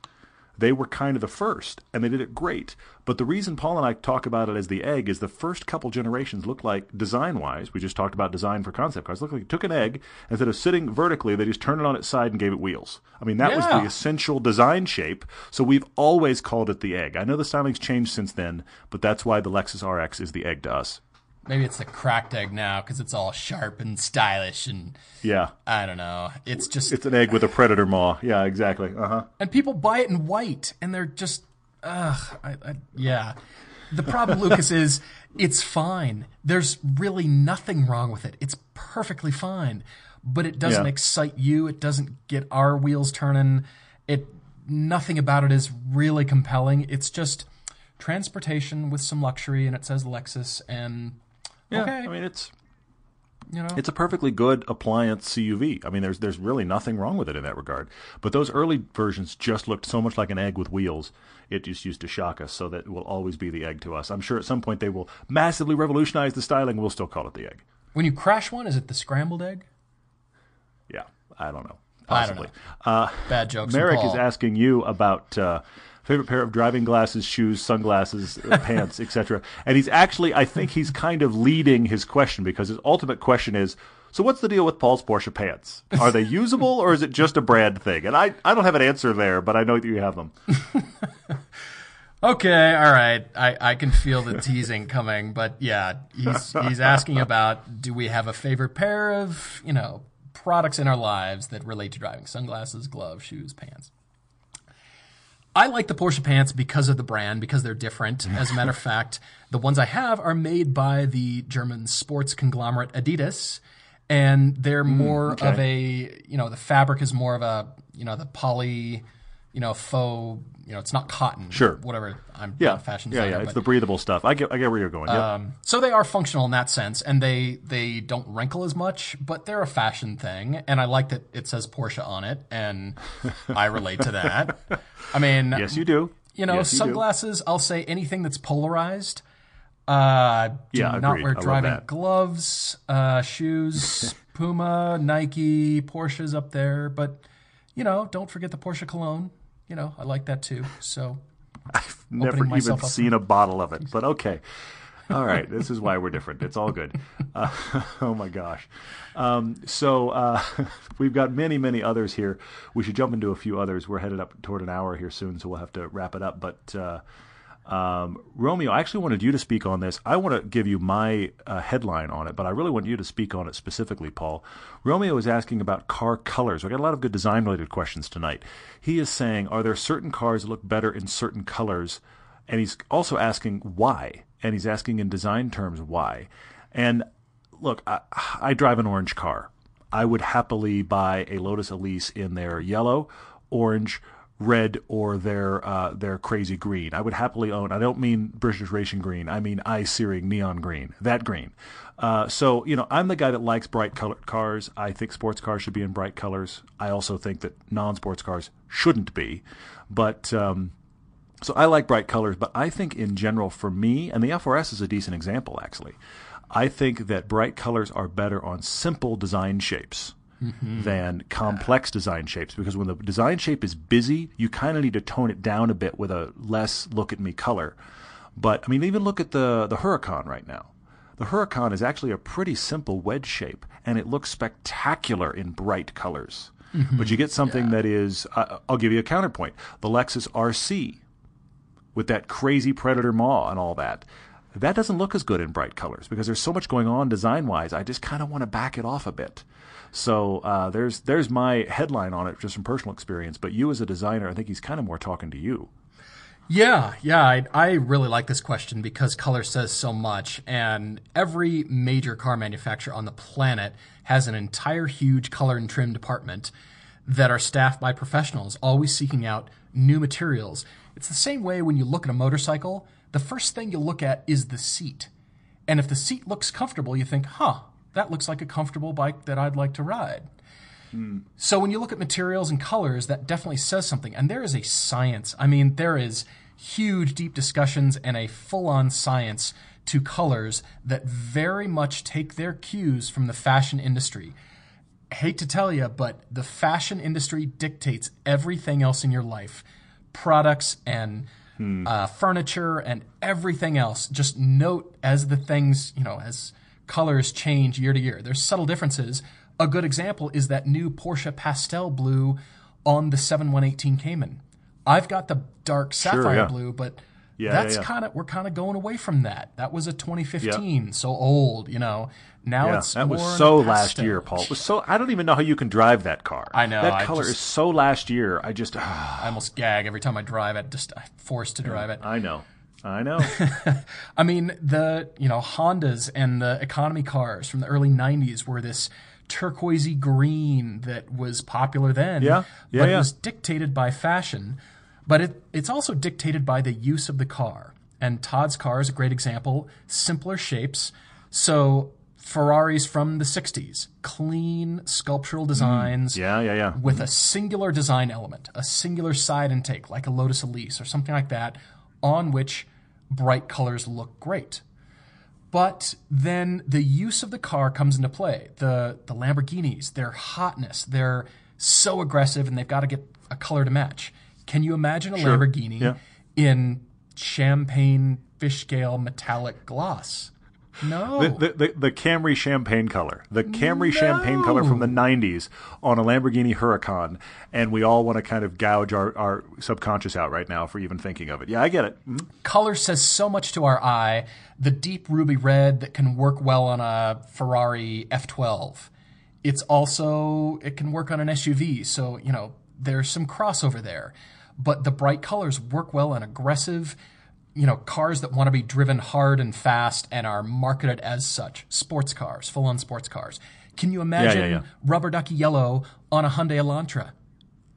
They were kind of the first, and they did it great. But the reason Paul and I talk about it as the egg is the first couple generations looked like, design-wise, we just talked about design for concept cars, looked like it took an egg, instead of sitting vertically, they just turned it on its side and gave it wheels. I mean, that was the essential design shape, so we've always called it the egg. I know the styling's changed since then, but that's why the Lexus RX is the egg to us.
Maybe it's the cracked egg now because it's all sharp and stylish, and
Yeah.
I don't know. It's just
It's an egg with a predator maw. Yeah, exactly. Uh huh.
and people buy it in white, and they're just, ugh, I, I, yeah. The problem, Lucas, is it's fine. There's really nothing wrong with it. It's perfectly fine, but it doesn't
Yeah.
excite you. It doesn't get our wheels turning. It nothing about it is really compelling. It's just transportation with some luxury, and it says Lexus, and
Yeah.
okay,
I mean, it's
you know,
it's a perfectly good appliance CUV. I mean, there's there's really nothing wrong with it in that regard. But those early versions just looked so much like an egg with wheels. It just used to shock us, so that will always be the egg to us. I'm sure at some point they will massively revolutionize the styling. We'll still call it the egg.
when you crash one, is it the scrambled egg?
Yeah, I don't know.
I don't
Possibly.
know.
Uh,
Bad jokes.
Merrick is asking you about uh, favorite pair of driving glasses, shoes, sunglasses, uh, pants, etc. And he's actually, I think he's kind of leading his question because his ultimate question is, so what's the deal with Paul's Porsche pants? Are they usable or is it just a brand thing? And I, I don't have an answer there, but I know that you have them.
Okay, all right. I, I can feel the teasing coming, but yeah, he's he's asking about do we have a favorite pair of, you know, products in our lives that relate to driving? Sunglasses, gloves, shoes, pants. I like the Porsche pants because of the brand, because they're different. Mm-hmm. As a matter of fact, the ones I have are made by the German sports conglomerate Adidas, and they're mm, more
okay.
of a, you know, the fabric is more of a, you know, the poly, you know, faux, you know, it's not cotton.
Sure.
Whatever. I'm
Yeah,
not a fashion
yeah,
designer.
yeah. It's
but-
the breathable stuff. I get, I get where you're going. Yep.
um, so they are functional in that sense, and they they don't wrinkle as much, but they're a fashion thing, and I like that it says Porsche on it, and I relate to that. I mean,
yes, you do.
you know,
Yes, you do.
sunglasses. I'll say anything that's polarized. Uh, do
Yeah,
not
agreed.
wear driving gloves, uh, shoes, Puma, Nike, Porsches up there, but you know, don't forget the Porsche cologne. You know, I like that too. So I've
Never even seen a bottle of it, but okay. All right, this is why we're different. It's all good. Uh, oh my gosh. Um, so uh, we've got many, many others here. We should jump into a few others. We're headed up toward an hour here soon, so we'll have to wrap it up. But uh, um, Romeo, I actually wanted you to speak on this. I want to give you my uh, headline on it, but I really want you to speak on it specifically, Paul. Romeo is asking about car colors. We got a lot of good design related questions tonight. He is saying, are there certain cars that look better in certain colors? And he's also asking why. And he's asking in design terms why. And look, I, I drive an orange car. I would happily buy a Lotus Elise in their yellow, orange, red, or their uh, their crazy green. I would happily own. I don't mean British Racing green. I mean eye searing neon green. That green. Uh, so you know, I'm the guy that likes bright colored cars. I think sports cars should be in bright colors. I also think that non-sports cars shouldn't be. But um, so I like bright colors, but I think in general for me, and the FRS is a decent example actually. I think that bright colors are better on simple design shapes than complex design shapes because when the design shape is busy, you kind of need to tone it down a bit with a less look at me color. But I mean, even look at the the Huracan right now. The Huracan is actually a pretty simple wedge shape, and it looks spectacular in bright colors. But you get something that is, uh, I'll give you a counterpoint. The Lexus RC with that crazy predator maw and all that. that doesn't look as good in bright colors because there's so much going on design wise. I just kind of want to back it off a bit. So uh, there's there's my headline on it just from personal experience. But you as a designer, I think he's kind of more talking to you.
Yeah, yeah, I, I really like this question because color says so much, and every major car manufacturer on the planet has an entire huge color and trim department that are staffed by professionals, always seeking out new materials. It's the same way when you look at a motorcycle, the first thing you look at is the seat. And if the seat looks comfortable, you think, huh, that looks like a comfortable bike that I'd like to ride. So when you look at materials and colors, that definitely says something. And there is a science. I mean, there is huge, deep discussions and a full on science to colors that very much take their cues from the fashion industry. I Hate to tell you, but the fashion industry dictates everything else in your life products and uh, furniture and everything else. Just note as the things, you know, as colors change year to year. There's subtle differences. A good example is that new Porsche pastel blue on the 7118 Cayman. I've got the dark sapphire
yeah.
blue, but
Yeah,
that's
yeah,
kind of we're kind of going away from that. That was a 2015, so old, you know. Now
Yeah,
it's
that was so last year, Paul. It was so I don't even know how you can drive that car.
I know,
that
I
color
just-
is so last year. I just ah,
I almost gag every time I drive it. Just I'm forced to drive it.
I know, I know.
I mean, the you know Hondas and the economy cars from the early '90s were this turquoisey green that was popular then.
Yeah, yeah,
but it was dictated by fashion. But it, it's also dictated by the use of the car. And Todd's car is a great example. Simpler shapes. So Ferraris from the '60s, clean sculptural designs
Mm, yeah, yeah, yeah.
with a singular design element, a singular side intake, like a Lotus Elise or something like that, on which bright colors look great. But then the use of the car comes into play. The the Lamborghinis, their hotness, they're so aggressive and they've got to get a color to match. Can you imagine a Lamborghini
Yeah.
in champagne fish scale metallic gloss? No.
The, the, the, the Camry champagne color, the Camry champagne color from the 90s on a Lamborghini Huracan, and we all want to kind of gouge our, our subconscious out right now for even thinking of it. Yeah, I get it. Mhm.
color says so much to our eye. The deep ruby red that can work well on a Ferrari F12. It's also it can work on an SUV, so you know there's some crossover there. But the bright colors work well on aggressive, you know, cars that want to be driven hard and fast and are marketed as such. Sports cars, full-on sports cars. Can you imagine
yeah.
rubber ducky yellow on a Hyundai Elantra?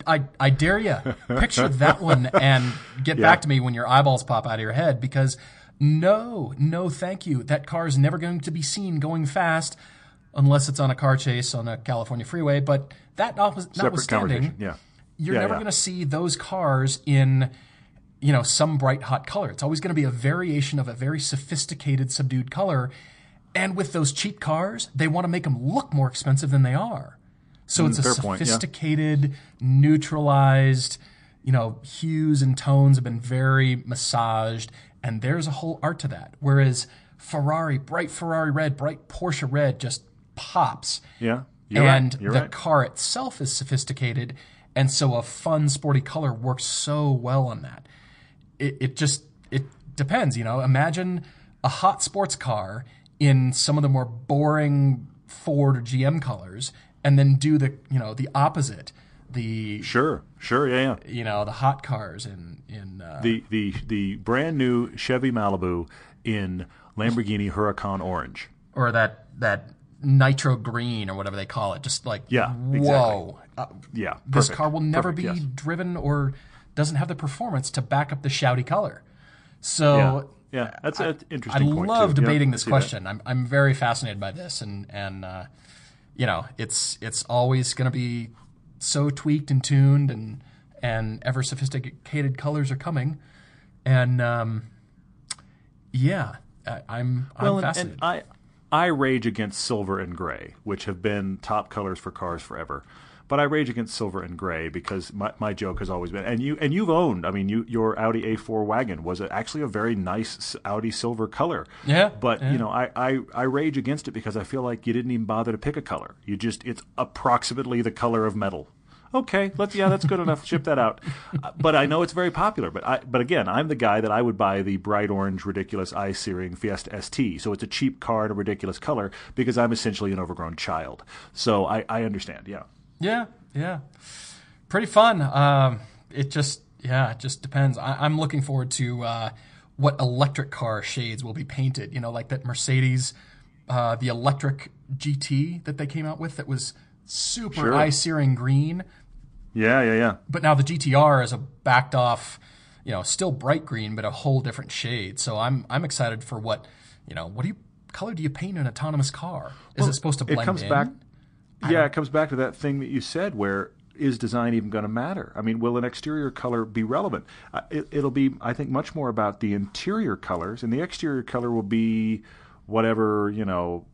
I, I dare you picture that one and get
Yeah.
back to me when your eyeballs pop out of your head because no, no, thank you. That car is never going to be seen going fast unless it's on a car chase on a California freeway. But that
Separate
notwithstanding.
Yeah.
you're
Yeah,
never
yeah.
going to see those cars in you know some bright hot color. It's always going to be a variation of a very sophisticated subdued color. And with those cheap cars, they want to make them look more expensive than they are. So it's a
Mm, fair point, yeah.
sophisticated, neutralized, you know, hues and tones have been very massaged, and there's a whole art to that. Whereas Ferrari, bright Ferrari red, bright Porsche red just pops.
Yeah.
And
right.
The
right.
car itself is sophisticated, and so a fun, sporty color works so well on that. It, it just it depends, you know. Imagine a hot sports car in some of the more boring Ford or GM colors, and then do the you know the opposite, the
Sure. Sure. Yeah. Yeah.
you know the hot cars in in uh,
The the the brand new Chevy Malibu in Lamborghini Huracan orange.
or that that nitro green or whatever they call it, just like
Yeah,
whoa. Uh,
Yeah.
this car will never
Perfect,
be
yes.
driven or doesn't have the performance to back up the shouty color. So
Yeah. Yeah. That's an
I
interesting point.
love
too.
Debating
I
this
see that.
question. I'm I'm very fascinated by this, and and uh, you know it's it's always going to be so tweaked and tuned, and and ever sophisticated colors are coming, and um, yeah, I, I'm I'm
Well, and, and I I rage against silver and gray, which have been top colors for cars forever. But I rage against silver and gray because my, my joke has always been, and you and you've owned. I mean, you your Audi A4 wagon was actually a very nice Audi silver color.
Yeah,
But
yeah.
you know, I, I I rage against it because I feel like you didn't even bother to pick a color. You just it's approximately the color of metal. Okay, let's yeah, that's good enough. Ship that out. Uh, but I know it's very popular. But I but again, I'm the guy that I would buy the bright orange, ridiculous eye searing Fiesta ST. So it's a cheap car in a ridiculous color because I'm essentially an overgrown child. So I, I understand. Yeah.
Yeah, yeah, pretty fun. Um, it just yeah, it just depends. I, am looking forward to uh, what electric car shades will be painted. You know, like that Mercedes, uh, the electric GT that they came out with that was super sure. eye searing green.
Yeah, yeah, yeah.
But now the GTR is a backed off, you know, still bright green, but a whole different shade. So I'm I'm excited for what, you know, what do you color do you paint an autonomous car? Is well, it supposed to blend
it comes
in?
Back, yeah, it comes back to that thing that you said where is design even going to matter? I mean, will an exterior color be relevant? Uh, it, will be, I think, much more about the interior colors, and the exterior color will be whatever you know,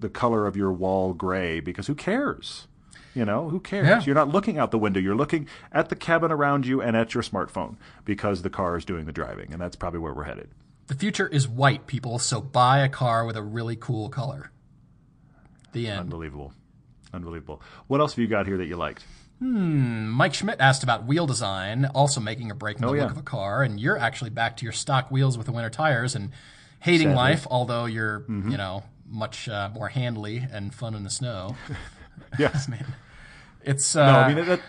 the color of your wall gray. Because who cares? You know, who cares? Yeah. You're not looking out the window. You're looking at the cabin around you and at your smartphone because the car is doing the driving, and that's probably where we're headed.
The future is white, people. So buy a car with a really cool color. The end.
Unbelievable. Unbelievable. What else have you got here that you liked?
Hmm. Mike Schmidt asked about wheel design, also making a break in the oh, look of a car, and you're actually back to your stock wheels with the winter tires and hating Sadly. life, although you're, mm-hmm. you know, much uh, more handly and fun in the snow.
yes,
man. It's uh,
no, I mean that,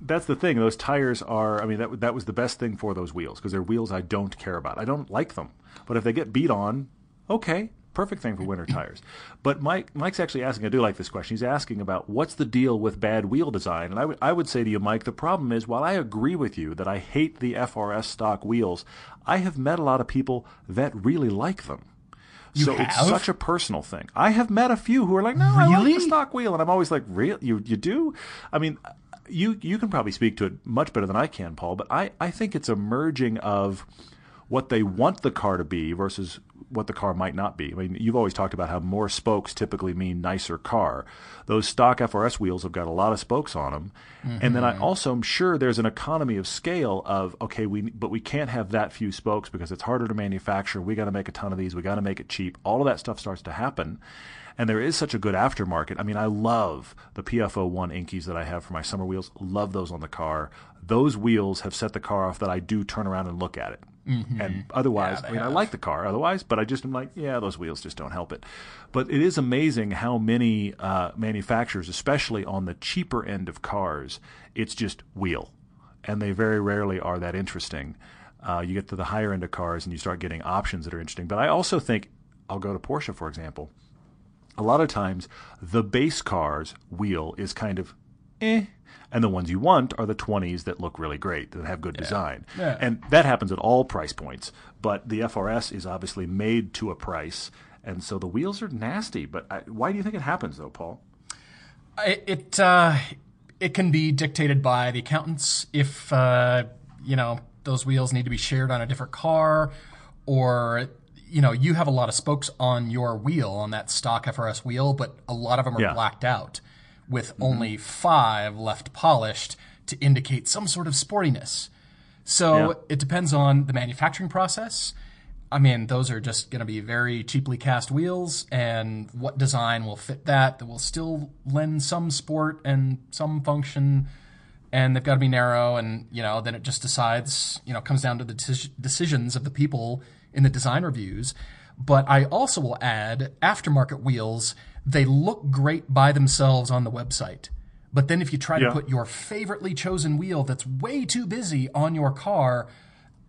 that's the thing. Those tires are. I mean that that was the best thing for those wheels because they're wheels I don't care about. I don't like them, but if they get beat on, okay, perfect thing for winter tires. But Mike Mike's actually asking. I do like this question. He's asking about what's the deal with bad wheel design, and I would I would say to you, Mike, the problem is while I agree with you that I hate the FRS stock wheels, I have met a lot of people that really like them.
You
so
have?
it's such a personal thing. I have met a few who are like, "No, really? I like the stock wheel," and I'm always like, "Real? You you do?" I mean, you you can probably speak to it much better than I can, Paul. But I I think it's a merging of what they want the car to be versus what the car might not be. I mean, you've always talked about how more spokes typically mean nicer car. Those stock FRS wheels have got a lot of spokes on them, mm-hmm. and then I also am sure there's an economy of scale of okay, we but we can't have that few spokes because it's harder to manufacture. We got to make a ton of these. We got to make it cheap. All of that stuff starts to happen. And there is such a good aftermarket. I mean, I love the PF01 Enkeis that I have for my summer wheels. Love those on the car. Those wheels have set the car off that I do turn around and look at it. Mm-hmm. And otherwise, yeah, I mean, have. I like the car otherwise, but I just am like, yeah, those wheels just don't help it. But it is amazing how many uh, manufacturers, especially on the cheaper end of cars, it's just wheel. And they very rarely are that interesting. Uh, you get to the higher end of cars and you start getting options that are interesting. But I also think, I'll go to Porsche, for example. A lot of times, the base car's wheel is kind of eh and the ones you want are the 20s that look really great, that have good yeah. design. Yeah. And that happens at all price points. But the FRS is obviously made to a price. And so the wheels are nasty. But I, why do you think it happens, though, Paul?
It, it, uh, it can be dictated by the accountants if, uh, you know, those wheels need to be shared on a different car or you know, you have a lot of spokes on your wheel on that stock FRS wheel, but a lot of them are yeah. blacked out with mm-hmm. only five left polished to indicate some sort of sportiness. So yeah. it depends on the manufacturing process. I mean, those are just going to be very cheaply cast wheels, and what design will fit that that will still lend some sport and some function. And they've got to be narrow, and you know, then it just decides, you know, comes down to the decisions of the people in the design reviews. But I also will add aftermarket wheels they look great by themselves on the website. But then if you try yeah. to put your favoritely chosen wheel that's way too busy on your car,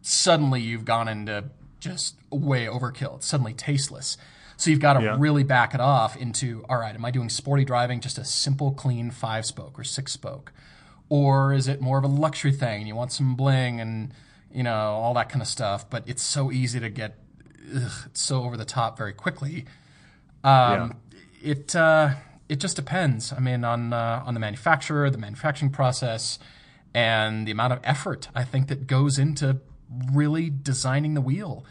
suddenly you've gone into just way overkill. It's suddenly tasteless. So you've got to yeah. really back it off into all right, am I doing sporty driving, just a simple, clean five spoke or six spoke? Or is it more of a luxury thing and you want some bling and, you know, all that kind of stuff? But it's so easy to get ugh, it's so over the top very quickly. Um, it uh, it just depends. I mean, on uh, on the manufacturer, the manufacturing process, and the amount of effort I think that goes into really designing the wheel.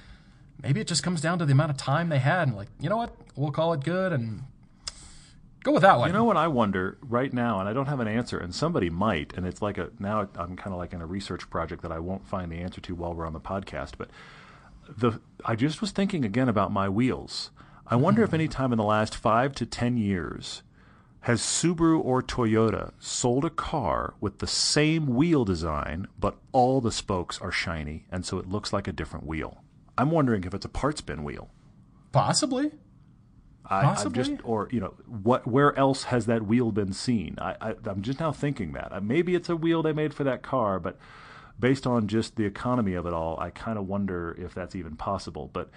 Maybe it just comes down to the amount of time they had, and like, you know what, we'll call it good and go with that one.
You know what I wonder right now, and I don't have an answer, and somebody might, and it's like a now I'm kind of like in a research project that I won't find the answer to while we're on the podcast, but the I just was thinking again about my wheels I wonder if any time in the last five to ten years Has Subaru or Toyota sold a car with the same wheel design, but all the spokes are shiny, and so it looks like a different wheel? I'm wondering if it's a parts bin wheel.
Possibly.
I, I'm
Possibly.
just, or you know, what? Where else has that wheel been seen? I, I, I'm just now thinking that Uh, maybe it's a wheel they made for that car, but based on just the economy of it all, I kind of wonder if that's even possible. But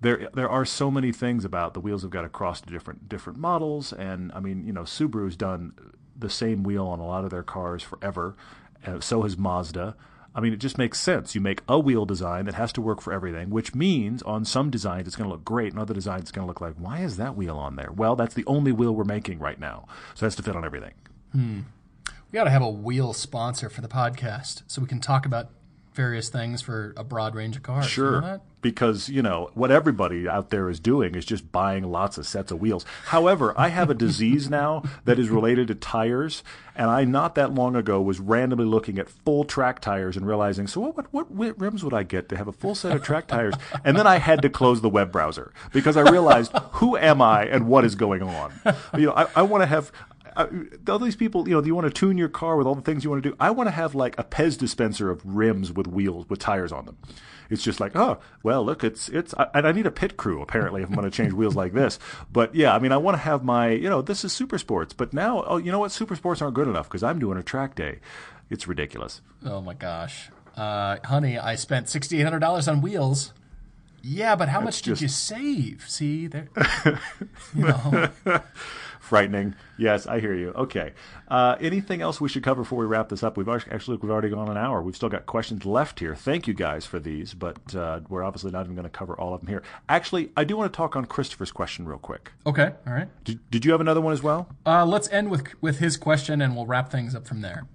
there, there are so many things about the wheels have got to cross to different different models, and I mean, you know, Subaru's done the same wheel on a lot of their cars forever, and so has Mazda. I mean, it just makes sense. You make a wheel design that has to work for everything, which means on some designs it's going to look great, and other designs it's going to look like, why is that wheel on there? Well, that's the only wheel we're making right now, so it has to fit on everything. Hmm.
We got to have a wheel sponsor for the podcast so we can talk about various things for a broad range of cars. You know
Sure. Because, you know, what everybody out there is doing is just buying lots of sets of wheels. However, I have a disease now that is related to tires, and I not that long ago was randomly looking at full track tires and realizing, so what, what, what rims would I get to have a full set of track tires? And then I had to close the web browser because I realized who am I and what is going on? You know, I, I want to have uh, all these people, you know, do you want to tune your car with all the things you want to do. I want to have like a Pez dispenser of rims with wheels with tires on them. It's just like, oh, well, look, it's it's, I, and I need a pit crew apparently if I'm going to change wheels like this. But yeah, I mean, I want to have my, you know, this is super sports. But now, oh, you know what? Super sports aren't good enough because I'm doing a track day. It's ridiculous.
Oh my gosh. Uh, honey, I spent $6,800 on wheels. Yeah, but how much did you save? See, there, you know,
Frightening. Yes, I hear you. Okay. Uh, anything else we should cover before we wrap this up? We've actually we've already gone an hour. We've still got questions left here. Thank you guys for these, but uh, we're obviously not even going to cover all of them here. Actually, I do want to talk on Christopher's question real quick.
okay, all right.
Did, did you have another one as well?
Uh, let's end with with his question, and we'll wrap things up from there.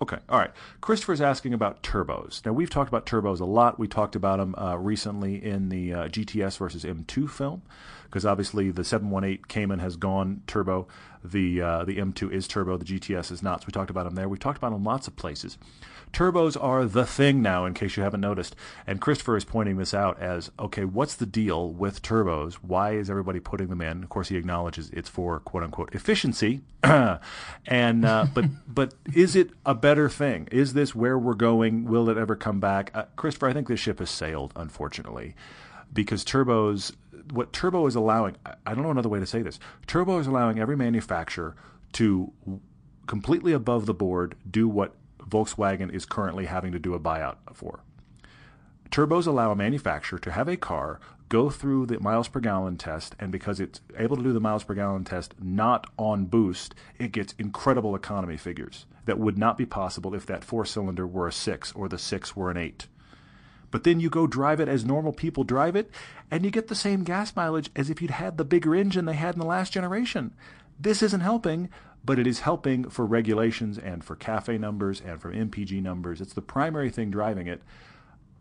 Okay, all right. Christopher's asking about turbos. Now we've talked about turbos a lot. We talked about them uh, recently in the uh, GTS versus M2 film, because obviously the 718 Cayman has gone turbo. The uh, the M2 is turbo. The GTS is not. So we talked about them there. We talked about them lots of places. Turbos are the thing now, in case you haven't noticed. And Christopher is pointing this out as okay, what's the deal with turbos? Why is everybody putting them in? Of course, he acknowledges it's for quote unquote efficiency. and uh, but but is it a better thing? Is this where we're going? Will it ever come back? Uh, Christopher, I think this ship has sailed, unfortunately, because turbos. What turbo is allowing, I- don't know another way to say this. Turbo is allowing every manufacturer to completely above the board do what Volkswagen is currently having to do a buyout for. Turbos allow a manufacturer to have a car go through the miles per gallon test, and because it's able to do the miles per gallon test not on boost, it gets incredible economy figures that would not be possible if that four cylinder were a six or the six were an eight. But then you go drive it as normal people drive it, and you get the same gas mileage as if you'd had the bigger engine they had in the last generation. This isn't helping, but it is helping for regulations and for CAFE numbers and for MPG numbers. It's the primary thing driving it.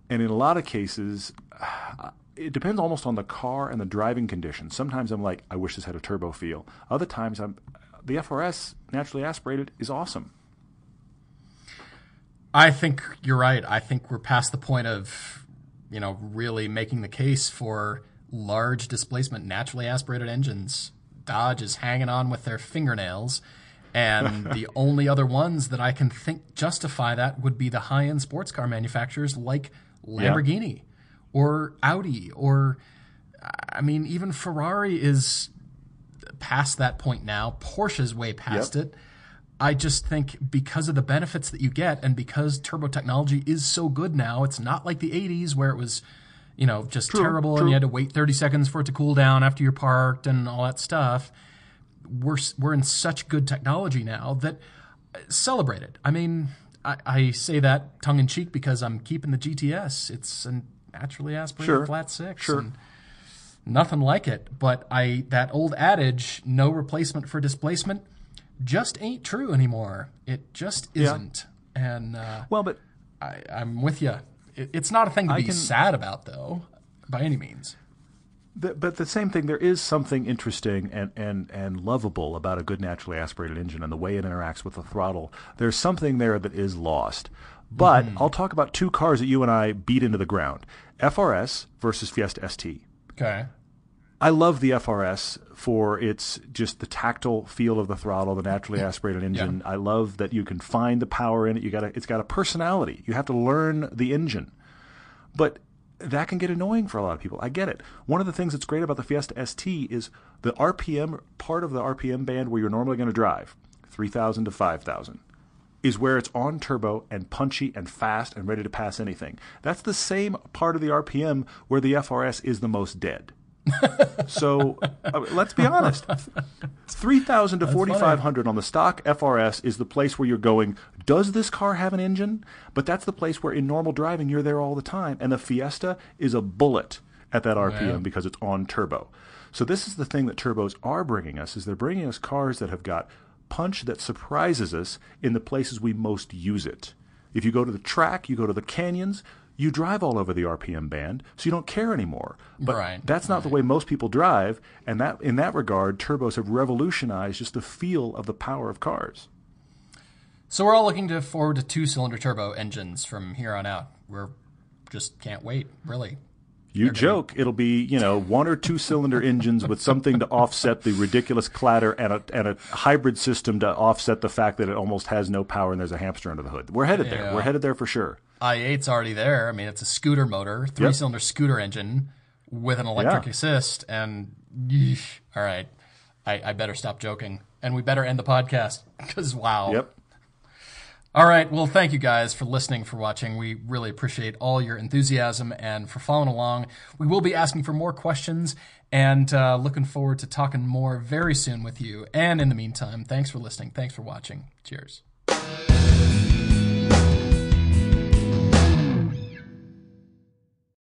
And in a lot of cases, it depends almost on the car and the driving conditions. Sometimes I'm like, I wish this had a turbo feel. Other times, I'm the FRS naturally aspirated is awesome.
I think you're right. I think we're past the point of, you know, really making the case for large displacement naturally aspirated engines. Dodge is hanging on with their fingernails. And the only other ones that I can think justify that would be the high end sports car manufacturers like Lamborghini or Audi or, I mean, even Ferrari is past that point now. Porsche's way past
Yep.
it. I just think because of the benefits that you get and because turbo technology is so good now, it's not like the 80s where it was, you know, just terrible and you had to wait 30 seconds for it to cool down after you're parked and all that stuff. We're we're in such good technology now that uh, celebrate it. I mean, I, I say that tongue in cheek because I'm keeping the GTS. It's a naturally aspirated
Sure.
flat six.
Sure.
and nothing like it. But I that old adage, no replacement for displacement, just ain't true anymore. It just isn't. And uh,
Well, but
I, I'm with you. It, it's not a thing to
I
be
can-
sad about, though, by any means.
The, but the same thing, there is something interesting and, and, and lovable about a good naturally aspirated engine and the way it interacts with the throttle. There's something there that is lost. But I'll talk about two cars that you and I beat into the ground FRS versus Fiesta ST.
Okay.
I love the FRS for its just the tactile feel of the throttle, the naturally aspirated engine. I love that you can find the power in it. You got it's got a personality. You have to learn the engine, but that can get annoying for a lot of people. I get it. One of the things that's great about the Fiesta ST is the RPM part of the RPM band where you're normally going to drive, 3,000 to 5,000 is where it's on turbo and punchy and fast and ready to pass anything. That's the same part of the RPM where the FRS is the most dead. so uh, let's be honest. 3000 to 4500 on the stock FRS is the place where you're going does this car have an engine? But that's the place where in normal driving you're there all the time and the Fiesta is a bullet at that RPM because it's on turbo. So this is the thing that turbos are bringing us is they're bringing us cars that have got punch that surprises us in the places we most use it. If you go to the track, you go to the canyons, you drive all over the RPM band, so you don't care anymore. But
right,
that's not
right.
the way most people drive, and that in that regard, turbos have revolutionized just the feel of the power of cars.
So we're all looking to forward to two-cylinder turbo engines from here on out. We're just can't wait, really.
You joke it'll be you know one or two cylinder engines with something to offset the ridiculous clatter and a and a hybrid system to offset the fact that it almost has no power and there's a hamster under the hood. We're headed yeah. there. We're headed there for sure.
I8's already there. I mean, it's a scooter motor, three yep. cylinder scooter engine with an electric yeah. assist, and yeesh, all right, I, I better stop joking, and we better end the podcast because wow.
Yep.
All right. Well, thank you guys for listening, for watching. We really appreciate all your enthusiasm and for following along. We will be asking for more questions and uh, looking forward to talking more very soon with you. And in the meantime, thanks for listening. Thanks for watching. Cheers.